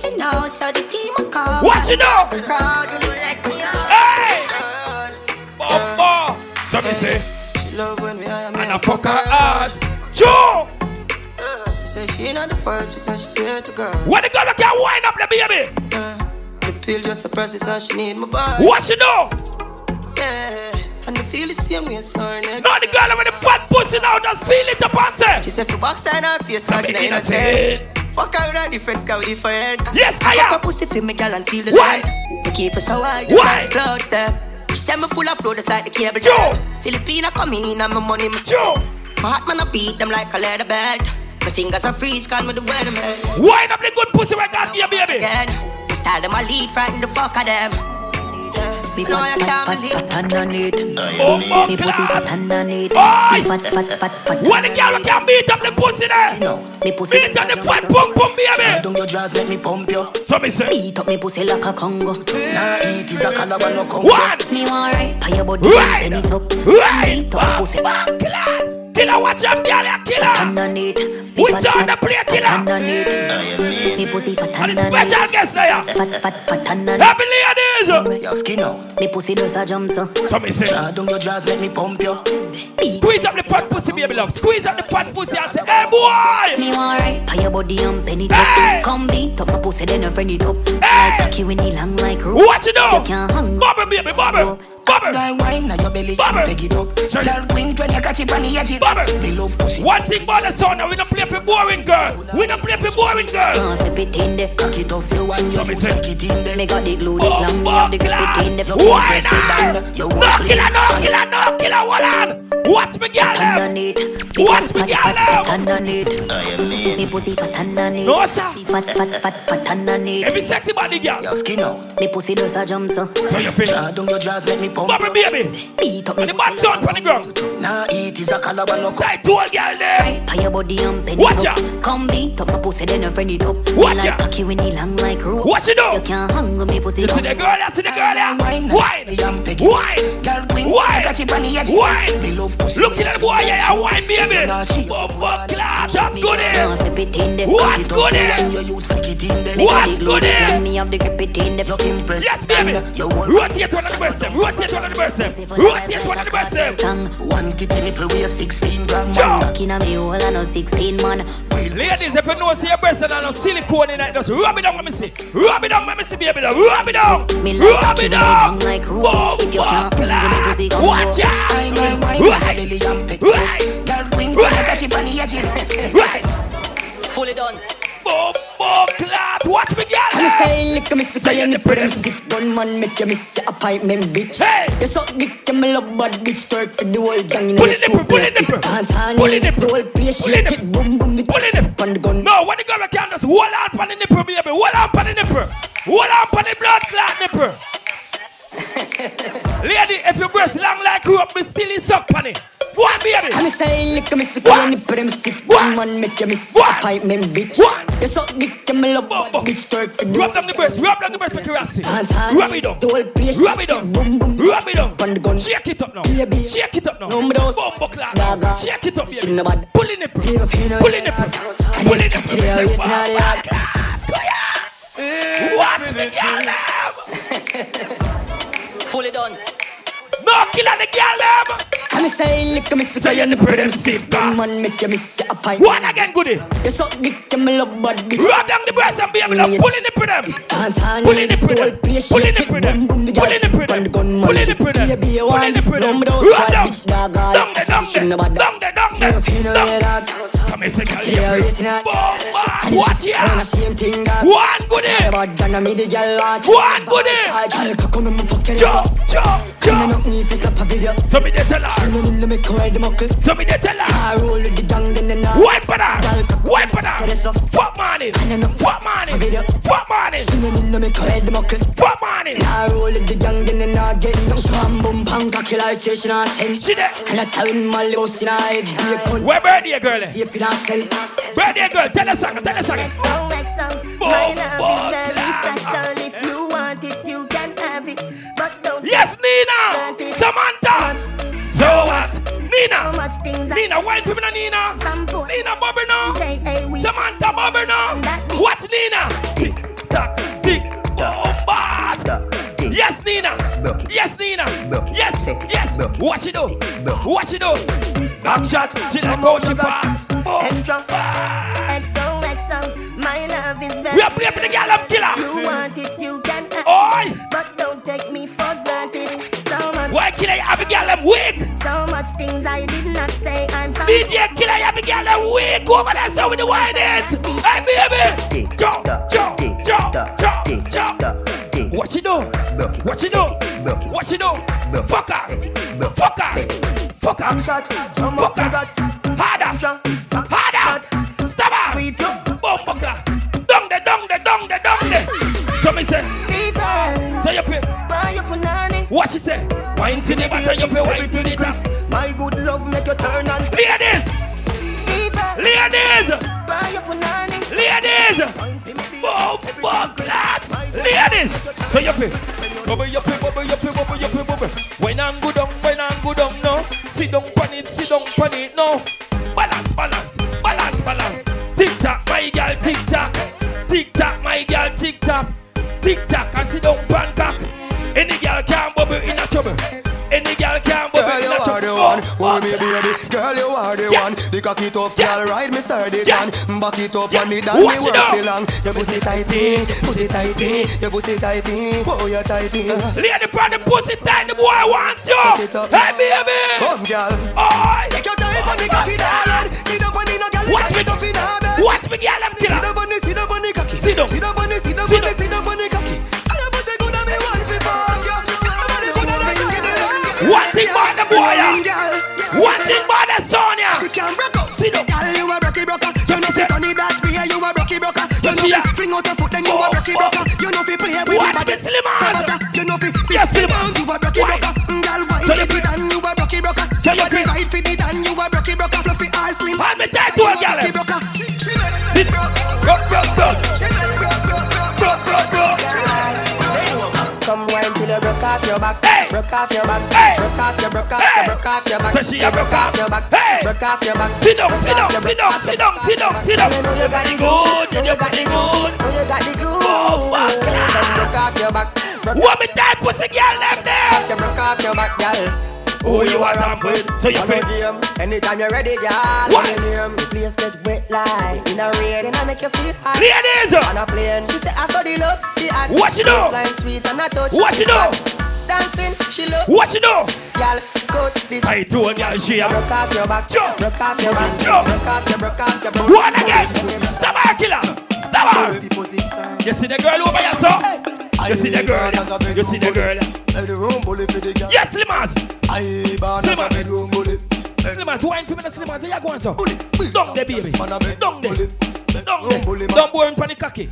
B: What you
Q: know.
B: Hey! Bumbo. So me say,
F: love when we are
B: and I fuck her hard. Joe!
F: Uh, say she not the first, she said she swear to God.
B: When the girl can wind up the baby?
F: Uh, the pill just a process, so she need my body.
B: What you do?
F: Yeah, and the feel the same way, so her eh. neck.
B: No, the girl with the fat pussy now just feel it up and say.
F: She said, for box and her face, so she not
B: innocent.
F: Fuck her with her different scout different.
B: Yes, I
F: Fuck
B: am.
F: her pussy for me, girl, and feel the
B: Why?
F: light. Me keep her so high, just
B: Why?
F: like clouds there. She said me full of flow, just like the cable
B: Joe.
F: jar. Filipina coming in and my money, me
B: Joe.
F: My heart man, I beat them like a leather belt. My fingers are freeze, call me the weatherman.
B: Wind up the good pussy God give you, baby.
F: Again, me style them, I lead, frighten the fuck of them.
R: Me
F: No, I
R: fat,
F: can't
R: fat, fat, fat underneath.
B: Oh, my
R: Me pussy
B: God.
R: fat underneath.
B: Oi.
R: Me fat, fat, fat, fat
B: When the girl can beat up the pussy there.
R: Me pussy
B: Beat up the fat pump pump, baby.
G: Don't your jaws let me pump you.
B: So me say,
R: Beat up me pussy like a Congo.
G: Nah, eat is a calabar no Congo.
B: one,
R: Me want right, pay your body
B: Right.
R: and bend it up.
B: right,
R: Beat up me pussy
B: killer, killer, watch them girl, you killer.
R: underneath.
B: We
R: fat,
B: saw the play killer.
R: underneath. Me pussy fat
B: And the special guest there.
R: Fat, fat, fat underneath.
B: Happy ladies.
G: Your skin out.
R: Me pussy does a jump so.
B: So me say,
G: Nah, don't your jaws let me pump you.
B: squeeze up the fat pussy, baby love. Squeeze up the fat pussy and say, hey boy.
R: Me want right, pay your body and bend it
B: Hey.
R: up. Come beat up my pussy, then I friend it up.
B: Hey.
R: Like cocky when he long like rope.
B: What you do?
R: You can't hang.
B: Bubble, baby, bubble, bubble.
G: Girl, wine now your belly,
B: Bubble.
G: peg it up.
B: Sure.
G: Girl, queen when you catch it on the edge. it.
B: Bubble.
G: Me love pussy.
B: One thing about the sound, we don't play for boring girl. We don't play for boring girl.
R: Can't slip it in there.
G: Cock it off you and
B: So
G: you
B: me
G: use
B: say-
G: stick it in there.
R: Me got the glue, the
B: Oh,
R: clam, me oh, have the grip
B: clap.
R: it in the
B: Why
G: press it
B: not?
G: down. You
B: No
G: walk
B: killer,
G: clean.
B: no killer, no killer, hold on. Watch me, girl. them.
R: underneath. Me
B: Watch
R: fat,
B: me,
R: fat,
B: girl.
R: fat, fat
B: them.
R: underneath.
G: I am mean.
R: Me pussy fat underneath.
B: No, sir.
R: Me fat, fat, fat, fat underneath.
B: Every sexy body, girl.
G: Your skin out.
R: Me pussy does a jump so.
B: So you feel?
G: Nah, don't your jaws let me pump
B: Bubble, baby.
R: Beat up me
B: the
R: pussy
B: sound on the ground.
G: Nah, eat is a calabar no Congo.
B: Tight to all girl there.
R: Pay your body and bend
B: Watch
R: it up.
B: ya.
R: Come beat up my pussy, then I friend it up. Me
B: Watch
R: like
B: ya.
R: cocky when he long like rope.
B: What you do?
R: You can't hang with me pussy.
B: You see
R: down.
B: the girl there, see the girl there.
G: Wine,
B: Wine,
G: I'm peggy.
B: wine,
G: Girl, queen,
B: Wine.
G: you catch it on the edge.
B: Wine.
G: Me love pussy.
B: Look at the boy, yeah, yeah, wine, baby.
G: Nah, she-
B: Bumbo class, that's good
R: Can't
B: here.
R: slip it in there.
B: What's
G: It off
B: good
G: you
B: here?
G: and you use flick it in there.
R: Me got
B: What's
R: the glue,
B: good
R: the
B: here?
R: clam, me have the grip it in the
G: You can press
B: Yes, baby.
G: You want
B: Rotate one of the breast, them. Rotate one of the breast, them. rotate one of the breast. them.
G: One titty nipple weigh 16 gram.
B: Joe.
G: man.
R: Back in a me hole and a 16 man.
B: Ladies, if you know see your breast and no silicone in it, just rub it down, let me see. Rub it down, let me see, baby. love. Rub it down.
R: Me like
B: Rub it
R: when
B: down.
R: long like rope. If you can't hang with me pussy, come
B: Watch
R: go.
B: out.
G: I know wine,
B: Right.
G: my belly and peg.
B: Right.
G: Girl, queen,
B: Right.
G: you catch it on.
B: Right.
C: Fully done.
B: Bumbo class, watch me, girl.
F: Me say lick me sick and
B: you
F: the them stiff gun man make you miss the appointment bitch.
B: Hey.
F: You suck dick and me love bad bitch twerk for the whole gang
B: Pull it nipple, pull it nipple.
F: Dance hand
B: Pull it
F: in the whole place
B: Pull it
F: shake it boom boom it
B: Pull it nipple.
F: on the gun.
B: No, when the girl can just hold on on the nipple, baby. Hold on on the nipple. Hold on on the blood clot nipple. [LAUGHS] Lady, if your breast long like you up, me still suck on it. One baby.
F: And me say lick me sick
B: What?
F: and the them stiff
B: What?
L: man make you miss appointment, bitch. You suck dick, you me love bad bitch. Twerk for the
B: Rub down the breast, rub down the breast, make you
L: hand,
B: Rub it down,
L: the whole place
B: rub it down,
L: boom boom,
B: rub it down.
L: on the gun.
B: Shake it up now,
L: Baby.
B: shake it up now.
L: No, me those
B: Bumbo clap, shake it up,
L: She
B: baby.
L: no bad.
B: Pull in nipple,
L: Leave a few no
B: pull in
L: And
B: pull in
L: it's
B: nipple.
L: got to the waiting on the yard.
B: Watch me, girl,
C: Fully done.
B: No kill on the girl, them.
L: Come and say, lick me,
B: Say
L: say
B: you
L: you
B: the
L: the
B: pretty
L: them
B: stiff
L: stiff.
B: back.
L: Gun man make you miss your appointment.
B: One again, goodie.
L: You suck dick, you me love bad bitch.
B: Rub down the breast and be baby, now pull in the them.
L: Hands hand,
B: Pull in the
L: the
B: pretty, pull in the pretty,
L: the
B: pull in the
L: on
B: pretty,
L: the
B: pull in the pretty,
L: Baby, you
B: pull
L: want
B: in the
L: this,
B: pretty. Rub down,
L: bitch, dog,
B: down there, down
L: she no
B: there,
L: bad
B: down there, down
L: a few no
B: down
L: yard,
B: there.
L: dog.
B: Come here, say, girl,
L: the waiting
B: you
L: on-
B: Bomba,
L: And
B: watch
L: it's
B: ya.
L: kinda same thing, dog.
B: One goodie.
L: The bad gun, I me the girl want.
B: One goodie.
L: I girl, come and me fuck you,
B: Jump, jump,
L: and
B: jump.
L: Me if you snap a video.
B: So me tell her,
L: Sing it in the make her the muckle.
B: so me tell her.
L: I roll with the gang, then the knock.
B: White banana, white banana.
L: it, so.
B: Fuck morning, fuck morning, fuck
L: it in the make her the muckle.
B: fuck morning.
L: I roll with the gang, then the knock. Get no swam, boom, pang, cocky like fish in a ten.
B: She there.
L: And I tell him my boss in a head. Be a.
B: Where birthday girl?
L: See if it a sell.
B: Birthday girl, tell us something, tell us something.
S: My love is very special. If you want it, you can have it.
B: Yes, Nina. Samantha. So what? Nina, Nina, wine for me Nina. Nina, bubble now. Samantha, bubble now. Watch Nina. Tick tock, tick, oh, bomba. Yes, Nina. Yes, Nina. Yes, yes. Watch it do. Watch it do. Back shot. She like how she far. Extra.
S: XO, XO, my love is very
B: We are playing for the girl of killer.
S: You want it, you can
B: Oi.
S: But don't take me for.
B: Why killer you have a girl them weak?
S: so much things I did not say. I'm fine.
B: DJ Killa you have a girl them weak. Go over there so with the wine it. Hey baby. Jump, jump, jump, jump, jump. What you do? What you do? What you do? Fuck her. Fuck her. Fuck her. Fuck her. Harder. Harder. Stop her. Bumbucker. Down there, down there, down there, down there. So me say. So you pay.
S: Buy your punani.
B: What she say? Wine to the back and you pay wine to the top.
E: My good love make you turn on.
B: Ladies.
S: Fever,
B: Ladies.
S: buy your punani.
B: Ladies. Bumbucker. Ladies. So you pay. Bubble, you pay, bubble, you pay, bubble, you pay, bubble. When I'm good on, when I'm good on, no. Sit down pan it, sit down pan it, no. Balance, balance, balance, balance. Tick tock, my girl, tick tock. Tick tock, my girl, tick tock. Tick tock and sit down pan cock. Any girl can bubble in a trouble. Any girl can bubble
T: Girl,
B: in
T: you are
B: trouble.
T: the
B: Oh,
T: one, hold me baby. Girl, you are the
B: Yeah.
T: one. The cocky tough
B: Yeah.
T: girl, ride me sturdy
B: Yeah.
T: Back it up
B: Yeah.
T: on the dan, me
B: Watch
T: work
B: now.
T: long. Your pussy tighty, pussy tighty, your pussy tighty. Oh, you tighty.
B: Lady from the pussy tight, the boy want you.
T: it up.
B: Hey baby.
T: Come, girl.
B: Oi.
T: Take your time on the cocky, darling. Sit down on the no girl,
B: Watch me. Watch me, girl, I'm
T: Sit
B: killer.
T: down on the, sit down on the cocky.
B: Sit down.
T: Sit down on the, sit down
B: Sit
T: on the,
B: down.
T: sit down on the
B: thing about the boy, yeah.
T: Girl.
B: One thing about the son, yeah.
T: She can break up.
B: Sit down.
T: Girl, you a brocky broker. You know fit on it that way. You a brocky broker. You know fi fling out your foot, then you a brocky
B: oh.
T: broker. You know fi play with me,
B: Slimmers.
T: you know fi sit
B: Yes,
T: mm,
B: sit
T: down. You a brocky broker. Girl, why
B: you
T: the dan? You a brocky broker.
B: You
T: Body
B: fit-
T: right fi the dan. You a brocky
E: off your back.
B: Hey.
E: Broke off your back.
B: Hey.
E: Broke off your, broke off
B: Hey.
E: your, broke off your back.
B: So she a broke off.
E: your back.
B: Hey.
E: Broke off your back.
B: Sit down, sit down, sit down, sit down, sit down, sit down.
E: You know you got the
B: Good, you got the good.
E: You got the glue.
B: Oh, my God.
E: Broke off your back.
B: Me tight pussy girl left there?
E: broke off your back, girl.
B: Who you are ramp with? So you
E: On
B: pay.
E: game, anytime you're ready, girl.
B: What?
E: Name, the place get wet like in a rain, and I make you feel hot.
B: Ladies.
E: On a plane, she say I saw the love, the hot.
B: What you do?
E: Waistline sweet and I touch.
B: What
E: the
B: you do?
E: spot. Dancing, she love.
B: What you do?
E: Girl, cut the
B: I told you she a
E: Broke off your back,
B: Jump.
E: broke off your back,
B: Jump.
E: broke off your, broke off your, broke
B: One again. Stop her, killer. Stop her. You see the girl over here, so? You see the girl. You see the girl.
T: Bedroom bully for the girl.
B: Yes, Slimmers. Slimmers, wine for me, Slimmers. You go on, so. Down there, baby.
T: Bed-
B: Down there.
T: bully.
B: Down there. Don't bore in panic cocky.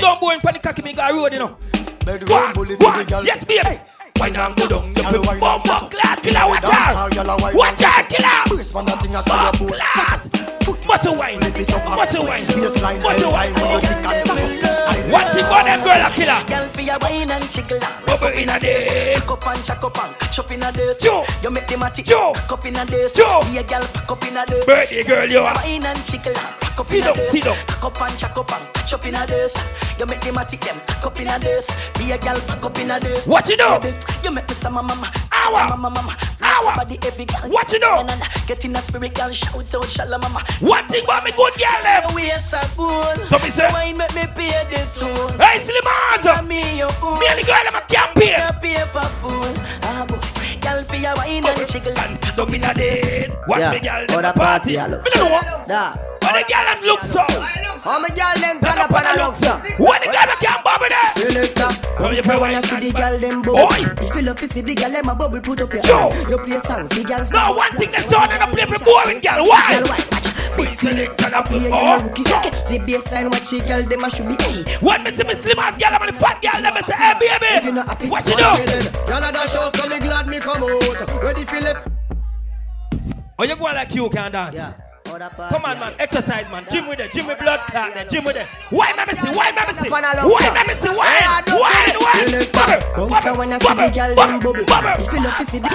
B: Don't bore in panic cocky, me got road, you know.
T: Bedroom bully for the girl.
B: Yes, baby. Wine and go down. You
T: wine
B: bum
T: and
B: bum
T: go.
B: clad killer, watch out.
T: hall, girl, a wine
B: Watch out, killer.
T: Brace man, that thing a call your
B: Bum
T: fool.
B: clad. Muscle wine. Muscle wine.
L: Baseline,
B: Muscle wine.
L: time when you tick and back up. Style.
B: One thing about them girl a killer.
M: Girl, for your wine and jiggle
B: Bubble in a this.
M: Cock up and chuck up and catch up in a this
B: Joe.
M: You make them a tick
B: Joe.
M: Cock up in a this
B: Joe.
M: Be a girl pack up in a this
B: Birthday girl, you are.
M: Wine and jiggle Cock up in a this. Cock up and chuck up and catch up in a this You make them a tick them Cock up in a this Be a girl pack up in a this
B: What you do?
M: Baby, You make Mr. Mama Mama
B: Hour.
M: Mama Mama
B: Hour.
M: Somebody every girl
B: What you do?
M: Na, na, na. Get in a spirit girl Shout out Shalom Mama
B: One thing about me good girl them.
M: We are so good
B: So me say-
M: Wine make me pay the tune
B: Hey, Slimans.
M: me your own
B: Me and the girl them a campaign.
M: a paper fool. Ah boy, girl for your wine and jiggle.
B: And sit up in a this. Watch
T: Yeah,
B: me girl them a party.
T: party, I
B: Me don't know what.
T: Da.
B: But the girl them look so.
T: How me girl them turn up and a look so.
B: What the girl them can't bubble there?
T: Selector,
B: Come you
T: come
B: play
T: for you see the
B: and
T: girl them bubble. If you love to see the girl them a bubble, put up your hand. You play song, the girls.
B: No, one thing the son and I play for boring girl. Why?
T: Girl, why? Big selector, I play you
B: Oh.
T: rookie. Catch the baseline, watch the girl them a should be. Hey,
B: When me see me slim ass girl, I'm the fat girl, them me say, hey
T: if you
B: baby,
T: not happy,
B: what you
T: watch
B: do?
T: me then. Girl a dash out, so me glad me come out. Ready for left.
B: Oh, you go like you can dance.
T: Yeah. Other party,
B: Come on, man, exercise, man. Gym with it, gym with blood clot, gym with it. Why, me see? Why, me see?
T: Up and
B: Why,
T: along, sir.
B: me see?
T: Yeah,
B: Why?
T: don't
B: Why?
T: do it.
B: Why?
T: Selector,
B: Bubble,
T: come for when I see
B: bubble,
T: the girl
B: bubble,
T: them bubble.
B: bubble.
T: If you love to see the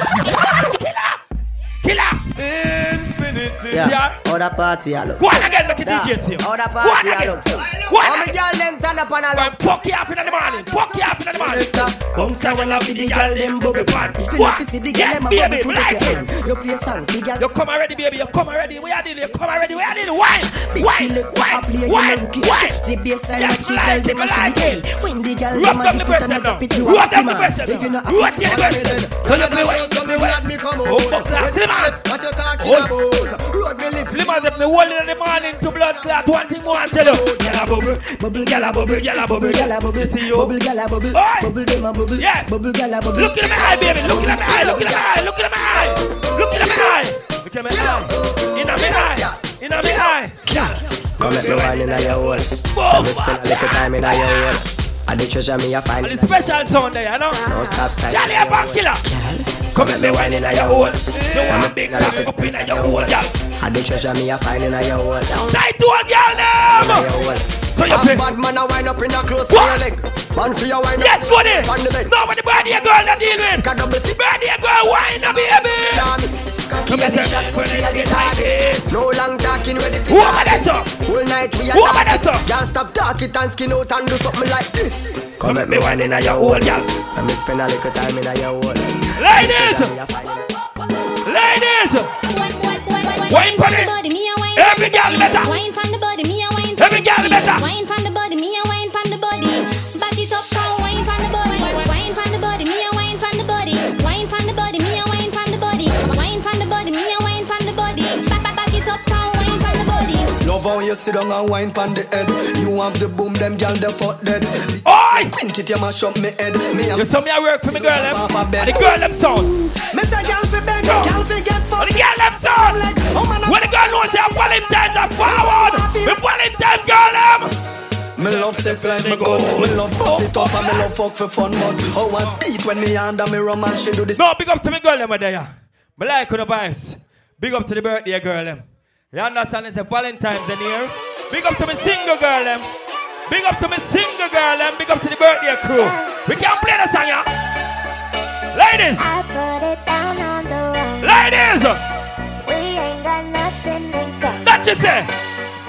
B: Killer.
A: Infinity.
T: Yeah. Other party, I look.
B: Go on again, make it. DJ see you.
T: Other
B: Go on
T: party, I look.
B: Go on
T: How
B: again.
T: girl them turn up and a
B: Go
T: look.
B: and fuck you off in the morning. Fuck you off in the morning.
T: Come for when I see the girl them bubble. If you to see the girl them a bubble, put
B: it.
T: hand. You play song, the girl.
B: You come already, baby. You come already. We are. You come already. We are dealing. Why? Why? Why?
T: I you
B: Why? Why?
T: The baseline, the
B: me
T: girl them
B: it,
T: a
B: me
T: should
B: like
T: be.
B: it.
T: When the girl them a dip it and a drop it, you a man.
B: breast
T: If you not
B: Rub
T: happy,
B: down the
T: follow me
B: breast.
T: then.
B: So you play
T: up
B: what?
T: out, so me glad me come
B: Oh,
T: out.
B: but class,
T: When- What you talking
B: Hold.
T: About? Road me listen.
B: Slim as if me hold in the morning to blood clot. One thing more I tell you. Gyal a bubble,
T: Bubble,
B: gyal a bubble, gyal a bubble,
T: Bubble, gyal a bubble.
B: See you?
T: Bubble, gyal a bubble. Bubble, them a bubble.
B: Yeah.
T: Bubble, gyal a bubble.
B: Look in my eye, baby. Look in my eye. Look in my eye. Look in my eye. Look in my eye. Look in my eye. In my eye. In my eye.
T: Come let me wine in your hole. Let me spend a little time in your hole. I the treasure me a find.
B: And the special sound there, you know.
T: Don't stop sign.
B: Charlie a back killer. Girl, Come at me wine in your hole. You want a big cock up in your hole, girl.
T: I the treasure me a find in your hole.
B: Tight to a girl
T: a
B: them. So you
T: Bad
B: play.
T: bad man a wind up in a close for your leg. Man for your wind up.
B: Yes, buddy.
T: On the bed.
B: No, but the girl that deal with.
T: Got double sip.
B: Birthday girl, wine a baby.
T: Nah, miss. Cocky
B: Look
T: and shot,
B: that.
T: pussy a the
B: Like
T: target.
B: this.
T: No long talking, ready for
B: Who am I that, sir?
T: Whole night we a
B: Who am I that,
T: it. Y'all stop talk it and skin out and do something like this.
B: Come at me wine in a your hole, girl.
T: Let me spend a little time in a your hole.
B: Ladies,
T: Me a find in a-
B: ladies.
Q: Wine
B: for it. Every girl better.
Q: Wine from the body, me a wine
B: Every girl better.
Q: Wine from the body, me a wine from
T: Love how you sit down and wine pon the head. You have the boom, them girl them fuck dead.
B: Oi!
T: Spin it, you mash up me head. Me
B: You saw me I work for me girl them. And the girl them sound.
T: Me say girl fi beg, girl fi get
B: And
T: fucked.
B: the girl them sound. When the girl knows say I'm Valentine's are forward. Me Valentine's girl them.
T: Me love sex like me gun. Me love bust it up and me love fuck for fun. But how I speed when me under me rum and she do this.
B: No, big up to me girl them there. Me like on the vibes. Big up to the birthday girl them. You understand? It's a Valentine's in here. Big up to me single girl them. Big up to me single girl them. Big up to the birthday crew. We can't play the song, yeah. Ladies,
Q: I put it down on the run.
B: ladies.
Q: We ain't got nothing in common.
B: That you say.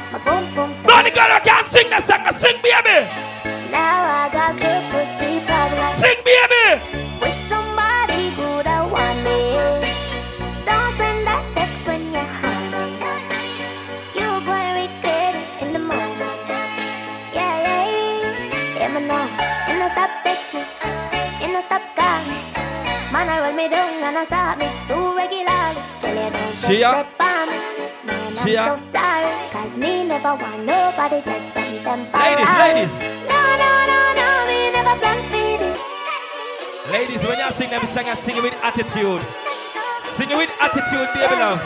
Q: My boom boom.
B: No, the girl who can sing the song. Sing, baby.
Q: Now I got good to see problems.
B: Sing, baby.
Q: Me down and I stop me too regularly. Girl, you don't
B: she
Q: up. Man,
B: she
Q: I'm
B: a-
Q: so sorry. Cause me never want nobody, just some temporary.
B: Ladies, ladies.
Q: No, no, no, no, me never plan for this.
B: Ladies, when you sing them song, I sing it with attitude. Sing it with attitude, baby love.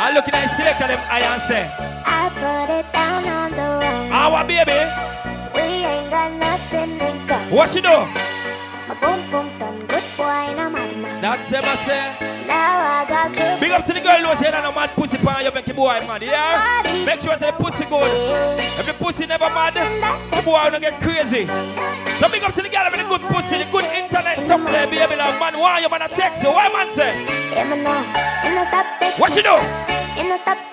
B: I look at the selector them I say,
Q: I put it down on the wrong.
B: Our baby,
Q: We ain't got nothing in common.
B: what you do?
Q: My boom boom done good boy, mad man.
B: That's them I say.
Q: Now I got good.
B: Big up to the girl who say that no mad pussy pan you make your boy mad, yeah? Make sure the pussy good. If the pussy never mad, the boy will get crazy. So big up to the girl with the good pussy, the good internet supply, baby. Like, man, why you man a text you? Why man say? What you do?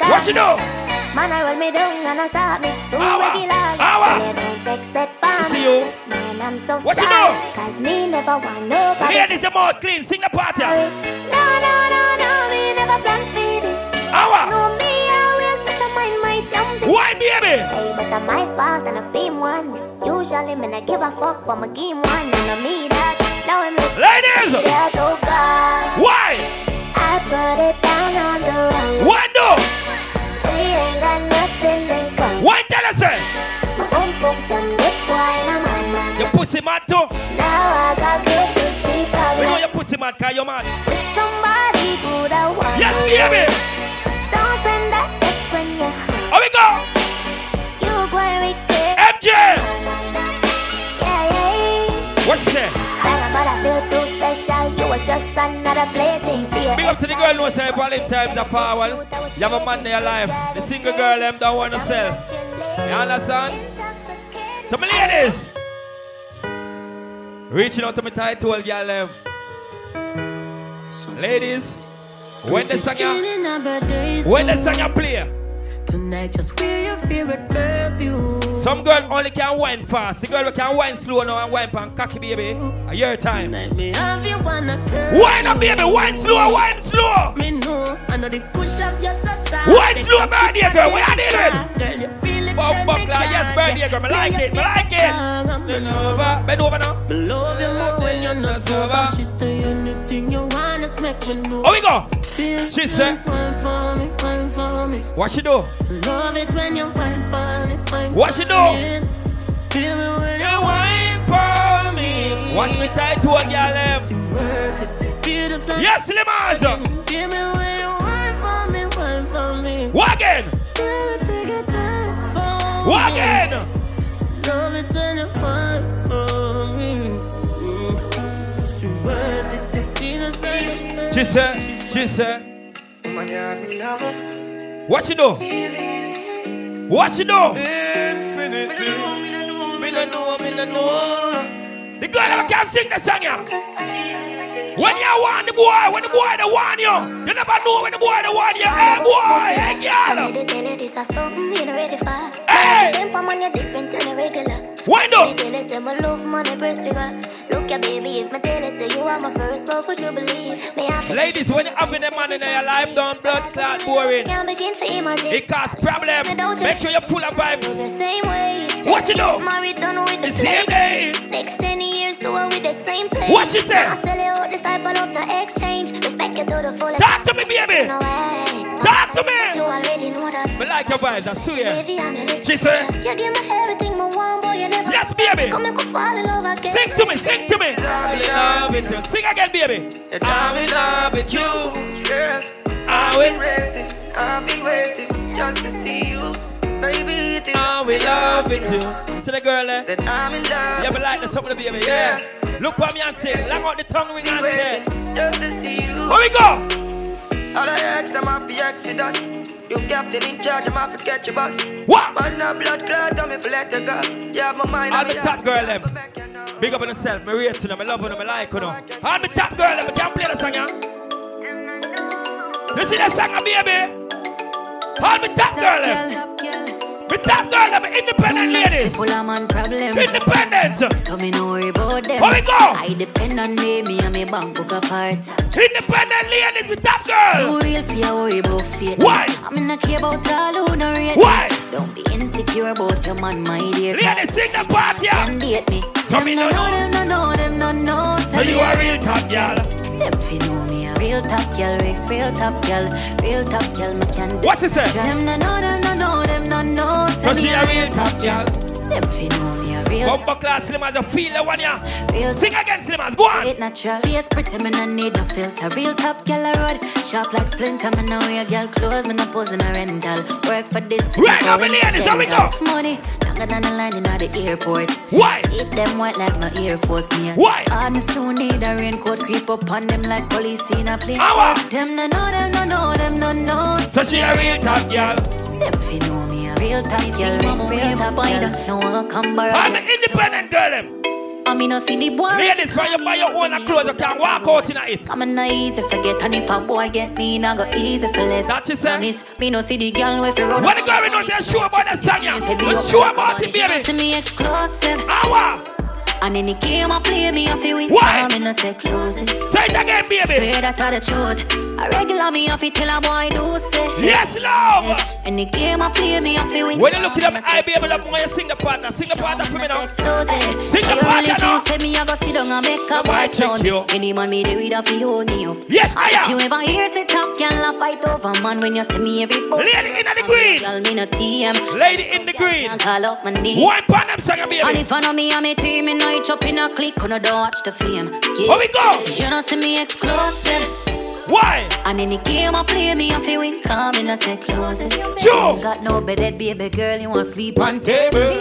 B: What you do?
Q: Man, I roll me down and I start me do
B: Awa.
Q: regular. You don't accept for me.
B: you.
Q: Man, I'm so
B: What you
Q: sorry. Cause me never want nobody.
B: Ladies, your mouth clean, sing the party.
Q: No, no, no, no, me never plan for this.
B: Awa.
Q: No, me always just a mind my damn business.
B: Why, baby?
Q: Hey, but I'm my fault and I fame one. Usually, me not give a fuck, but my game one. And I me that. Now I'm
B: Ladies.
Q: Oh God.
B: Why?
Q: I put it down on the wrong.
B: Why no? Why tell us say?
Q: My pum pum turn big boy, I'm on man.
B: Your pussy mad too.
Q: Now I got good to see
B: We know your pussy mad, cause you mad.
Q: With somebody good I want.
B: Yes, baby.
Q: Don't send that text when you're high.
B: Here we go.
Q: You go and regret.
B: MJ.
Q: Yeah, yeah.
B: What she say?
Q: China, but I feel too special. You was just another plaything. See.
B: Big up to the girl who say Valentine's are power. You have a man in your life. The single girl them don't want to sell. You understand? So my ladies. Reaching out to my title girl them. Ladies. When the song you, when the song you play.
F: Tonight, just wear your favorite perfume.
B: Some girl only can wine fast. The girl can wine slow now and wine pan cocky baby. A year time.
F: Me have you wanna curl.
B: Wine up baby, wine slow, wine slow.
F: Me know, I know the push of your society.
B: Wine slow birthday girl, what you doing?
F: Girl, you feel it.
B: Bum buckler, yes birthday girl, me like it, me like it. Bend over, bend over now.
F: Love you more when you're not sober. She say anything you wanna make me.
B: Oh we go. She said,
F: Wine for me, wine for me.
B: what she do?
F: Love it when you wine for me, wine
B: What she do?
F: Feel me when you wine for me.
B: Watch me tight to a girl them.
F: Feel just like
B: Yes, Limaz.
F: Give me when you wine for me, wine for me.
B: Again?
F: It, take your
B: What
F: Love it when you wine for me. Mm. She worth it if Jesus said-
B: She said, what she do? What she do?
A: Infinity. Know, me no know.
B: The girl never can sing the song, yeah. When you want the boy, when the boy the want you, you never know when the boy the want you. Hey boy, hey
Q: I
B: girl.
Q: made it tell you this is something you not ready for.
B: Hey!
Q: The temper man, you're different than a regular.
B: Wind up.
Q: You say my love money press trigger. Look ya baby, if tell you say you are my first love, would you believe? Me
B: Ladies, when you having a man in your life, don't blood clot boring.
Q: Can't begin to imagine.
B: It cause problem. Make sure you're full of
Q: the
B: vibes.
Q: same way.
B: What you do?
Q: Married, done with the
B: The same day.
Q: Next 10 years, do it with the same place.
B: What you say?
Q: I sell you out this type of love, no exchange. Respect you to the fullest.
B: Talk to me, baby.
Q: No way.
B: Talk to me.
Q: You already know that.
B: Me like your vibes, I swear.
Q: Baby, I'm your
B: She said,
Q: You give me everything, my one boy, you.
B: Yes, baby.
Q: Come make me fall in love again.
B: Sing to me, sing to me. I'm in love with you. Sing again, baby.
A: I'm in love with you, girl. Ah, I've been racing, I've been waiting just to see you. Baby, it is ah,
B: I'm in love with you. You see the girl there?
A: that I'm in love.
B: Yeah, me like the something, baby. Yeah. Look for me and sing. Long out the tongue ring and say.
A: just to see you.
B: Here we go.
A: All I ask them off the Exodus. You captain in charge, I'm off to catch your bus.
B: What?
A: Man, no blood clot, I'm if let you go. You have my mind
B: All
A: on
B: the
A: me
B: top girl them. Big up on yourself. Me rate to them. I love them. I like you know. All the top girl them. I can't play the song, yeah? You see the song, baby? All the top girl them. Me top girl them. Independent ladies.
R: People are man problems.
B: Independent.
R: So me no worry about them.
B: Here we go.
R: I depend on me, me and me bank book apart.
B: Independent ladies. Me top girl.
R: So real for you worry about fate.
B: Why?
R: I'm in a care about all who no rate
B: Why?
R: Don't be insecure about your man, my dear.
B: Ladies, sing the part, yeah.
R: Can date me.
B: So me no know.
R: them, no know, them no know.
B: So you a real top girl.
R: Them fi know me a real top girl, real, top girl, real top girl. Me can
B: What she say?
R: Them no know, them no know, them no know.
B: So she a real top girl.
R: Them fi know me a real
B: Bumper class Slim as a feel the one ya. Sing again Slim as, go on.
R: It natural. Face pretty, me no need no filter. Real top gal a road, sharp like splinter. Me no wear girl clothes, me no pose in a rental. Work for this.
B: Right now, me ladies, how we go?
R: Money longer than the line in the airport.
B: Why?
R: Eat them white like my Air Force me.
B: Why?
R: Me soon need a raincoat creep up on them like police in a plane.
B: Hour.
R: Them no know, them no know, them no know.
B: So she a real top girl.
R: Them fi know me a real top girl, real, real top girl. No one come borrow.
B: I'm an independent girl. Them.
R: I mean, no see the boy.
B: Ladies, for you buy your own clothes, you can walk out in it.
R: I'm not easy forget, and if a boy get me, nah go easy for left.
B: That you say?
R: Honest, me no see the girl with run.
B: When the girl knows you're sure about the song, yeah. You're sure about it, baby.
R: To me exclusive.
B: Hour.
R: And in the game I play me off it with
B: Why?
R: Me no take closes.
B: Say it again, baby.
R: Swear that are the truth. A regular me off it till a boy do say.
B: Yes, love.
R: In the game I play me off it with
B: When you look at them, I be able to when you sing the partner, sing the partner for me now. Sing the
R: You
B: partner now.
R: say me I go sit down and make a boy down.
B: you.
R: Any man me with a fi hold me up.
B: Yes, I
R: If you ever hear say top girl a fight over man when you see me every boy.
B: Lady in the green.
R: Girl me no TM.
B: Lady in the green.
R: Can't call up my name.
B: One pan them song, baby.
R: And if I know me and me team, me know up in a click, you know don't watch the fame. Yeah.
B: Here we go.
R: You know see me exclusive.
B: Why?
R: And in the game I play me, I feel win, come in, I take closes.
B: Sure.
R: Got no bedded baby girl, you want sleep
B: on table.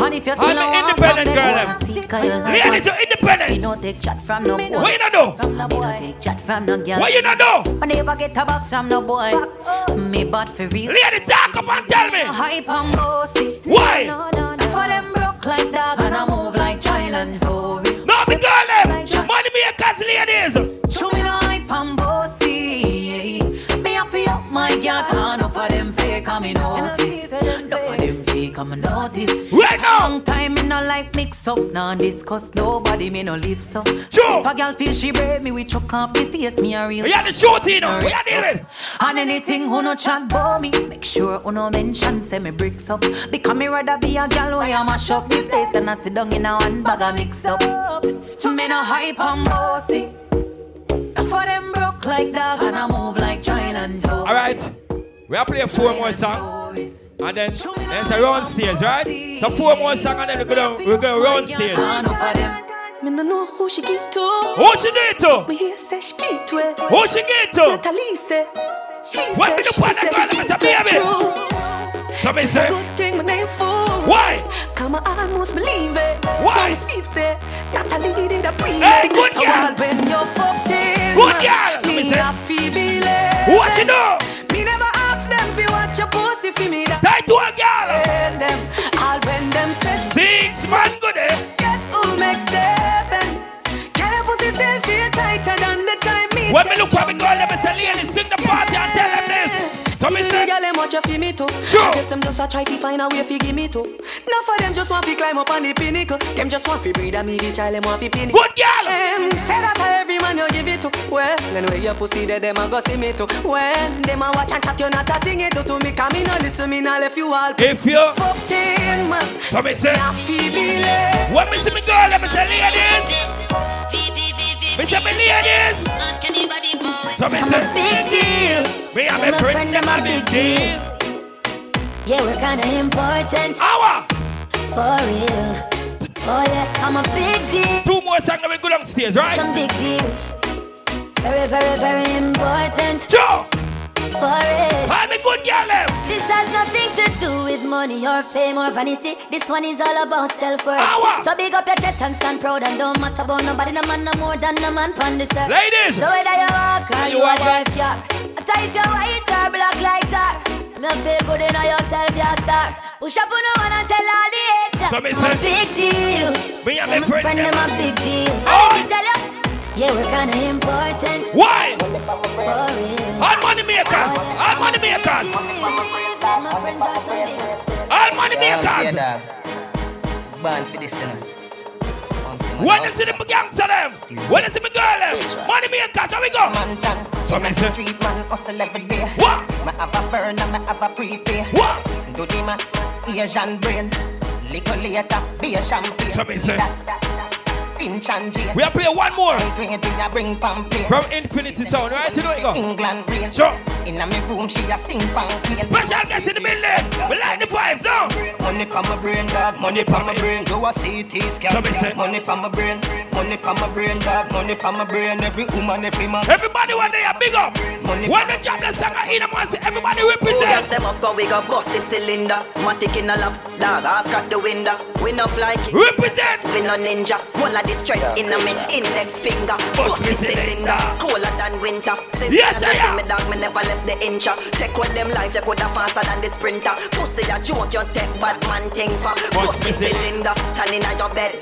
R: And if
B: you're
R: still
B: I'm
R: an
B: independent girl,
R: then
B: them.
R: go and see, 'cause you like
B: Ladies, you're independent.
R: Me don't take chat from no boy.
B: What you not do?
R: From no boy. Me don't take chat from no girl.
B: What you not do?
R: I never get a box from no boy. Me bad for real.
B: Lady, talk up and tell me.
R: Hype and bossy.
B: Why?
R: No, no, no. For them broke like dog and I move like child and tourist.
B: No, the girl, them. Money makers, ladies.
R: Show me no hype and bossy. Me a fi up my girl, can enough of them fake and me notice.
B: Right now.
R: Long time me no like mix up, nah discuss nobody me no live so.
B: Sure.
R: If a girl feel she brave, me we chuck off the face, me a real.
B: We are the shorty, you know. We are dealing.
R: And anything who no chat about me, make sure who no mention say me bricks up. Because me rather be a girl where I mash up the place than I sit down in a one bag of mix up. To Me no hype and bossy. For them broke like dog and I move like child and toe.
B: All right. We are playing four more songs. And then there's a round stage, right? So four more songs and then we go down, we go round stage.
F: Me no know who she give to.
B: Who she get to?
F: Me hear say she give to.
B: Who she get to?
F: Natalie say.
B: When me do
F: she
B: part that
F: she
B: girl,
F: give
B: Mr.
F: to it
B: Baby. So me say.
F: good thing my name fool.
B: Why?
F: Come I almost believe it.
B: Why?
F: See say Natalie did a pre
B: Hey, good
F: So all when you're fucked in.
B: Good girl. Me
F: Me a feel believe.
B: What she do?
F: Me never your pussy fi me that.
B: Tight to a girl.
F: Them all when them
B: Six man good eh?
F: Guess who makes seven? Girl your pussy still feel tighter than the time me
B: When me look at me girl, let me say, ladies, sing the party and tell them this. So me say,
F: girl them watch you fi me too.
B: Sure.
F: I guess them just a try fi find a way fi give me too. Now for them just want fi climb up on the pinnacle. Them just want fi breed a me the child them want fi pin it.
B: Good girl.
F: Them say that a every man you give it to. Well, then where your pussy there them a go see me too. When them a watch and chat you not a thing it do to me. Come me no listen me nah left you all.
B: if you,
F: Fucked in man.
B: so me say,
F: I fi believe.
B: when me see me girl, let me say, ladies. Me say, me ladies. So me
R: I'm
B: say,
R: a big deal.
B: me and
R: And
B: my
R: my
B: friend,
R: friend,
B: them
R: I'm
B: a
R: a
B: big
R: big
B: deal.
R: Yeah, we're kinda important.
B: Hour.
R: For real. Oh yeah, I'm a big deal.
B: Two more songs and we go downstairs, right?
R: Some big deals. Very, very, very important.
B: Joe.
R: For real.
B: And the good girl, them.
R: This has nothing to do with money or fame or vanity. This one is all about self-worth. So big up your chest and stand proud and don't matter about nobody, no man no more than no man pon this earth.
B: Ladies.
R: So whether you walk or you,
B: you
R: a drive car, after if you're white or black like tar, me feel good in yourself, you're a star. Push up on the one and tell all the haters.
B: So me say-
R: a big deal.
B: Me and my friend, them.
R: them a big deal.
B: Oh.
R: And let me tell you, yeah, we're kinda important.
B: Why? All money makers. All money makers.
R: My friends are so.
B: All money makers.
E: dog. Born for this, you know.
B: When you see the gangster them, when you see me girl them, money makers, how we go? So me say,
E: Street man hustle every day.
B: What?
E: Me have a burn and me have a prepay.
B: What?
E: Do the max, Asian brain. Little later, be a champagne.
B: So me say,
U: Finch and Jane.
B: We are playing one more.
U: Grade we a bring.
B: From Infinity Sound, right? You know it go.
U: England rain.
B: Sure.
U: Inna me room she a sing pancake.
B: Special guest in the building. We like the vibes now.
U: Money pa my brain, dog. Money pa my brain. Do a CT scan.
B: So me say.
U: Money pa my brain. Money pa my brain, dog. Money pa my brain. Every woman, every man.
B: Everybody one day a big up.
U: Money
B: When the jobless singer in a man say everybody
E: Gas
B: represent.
E: them up, cause we got bust the cylinder. Matic in a lap, dog. I've got the window. We no fly kick.
B: Represent.
E: We no ninja. All of the strength in a me index finger. Bust the cylinder. Colder than winter. Since
B: Yes, I am.
E: me dog, me never left the incha. Take with them life, you coulda faster than the sprinter. Pussy that joke, you take bad man thing for. Bust the cylinder. Turn in your bed.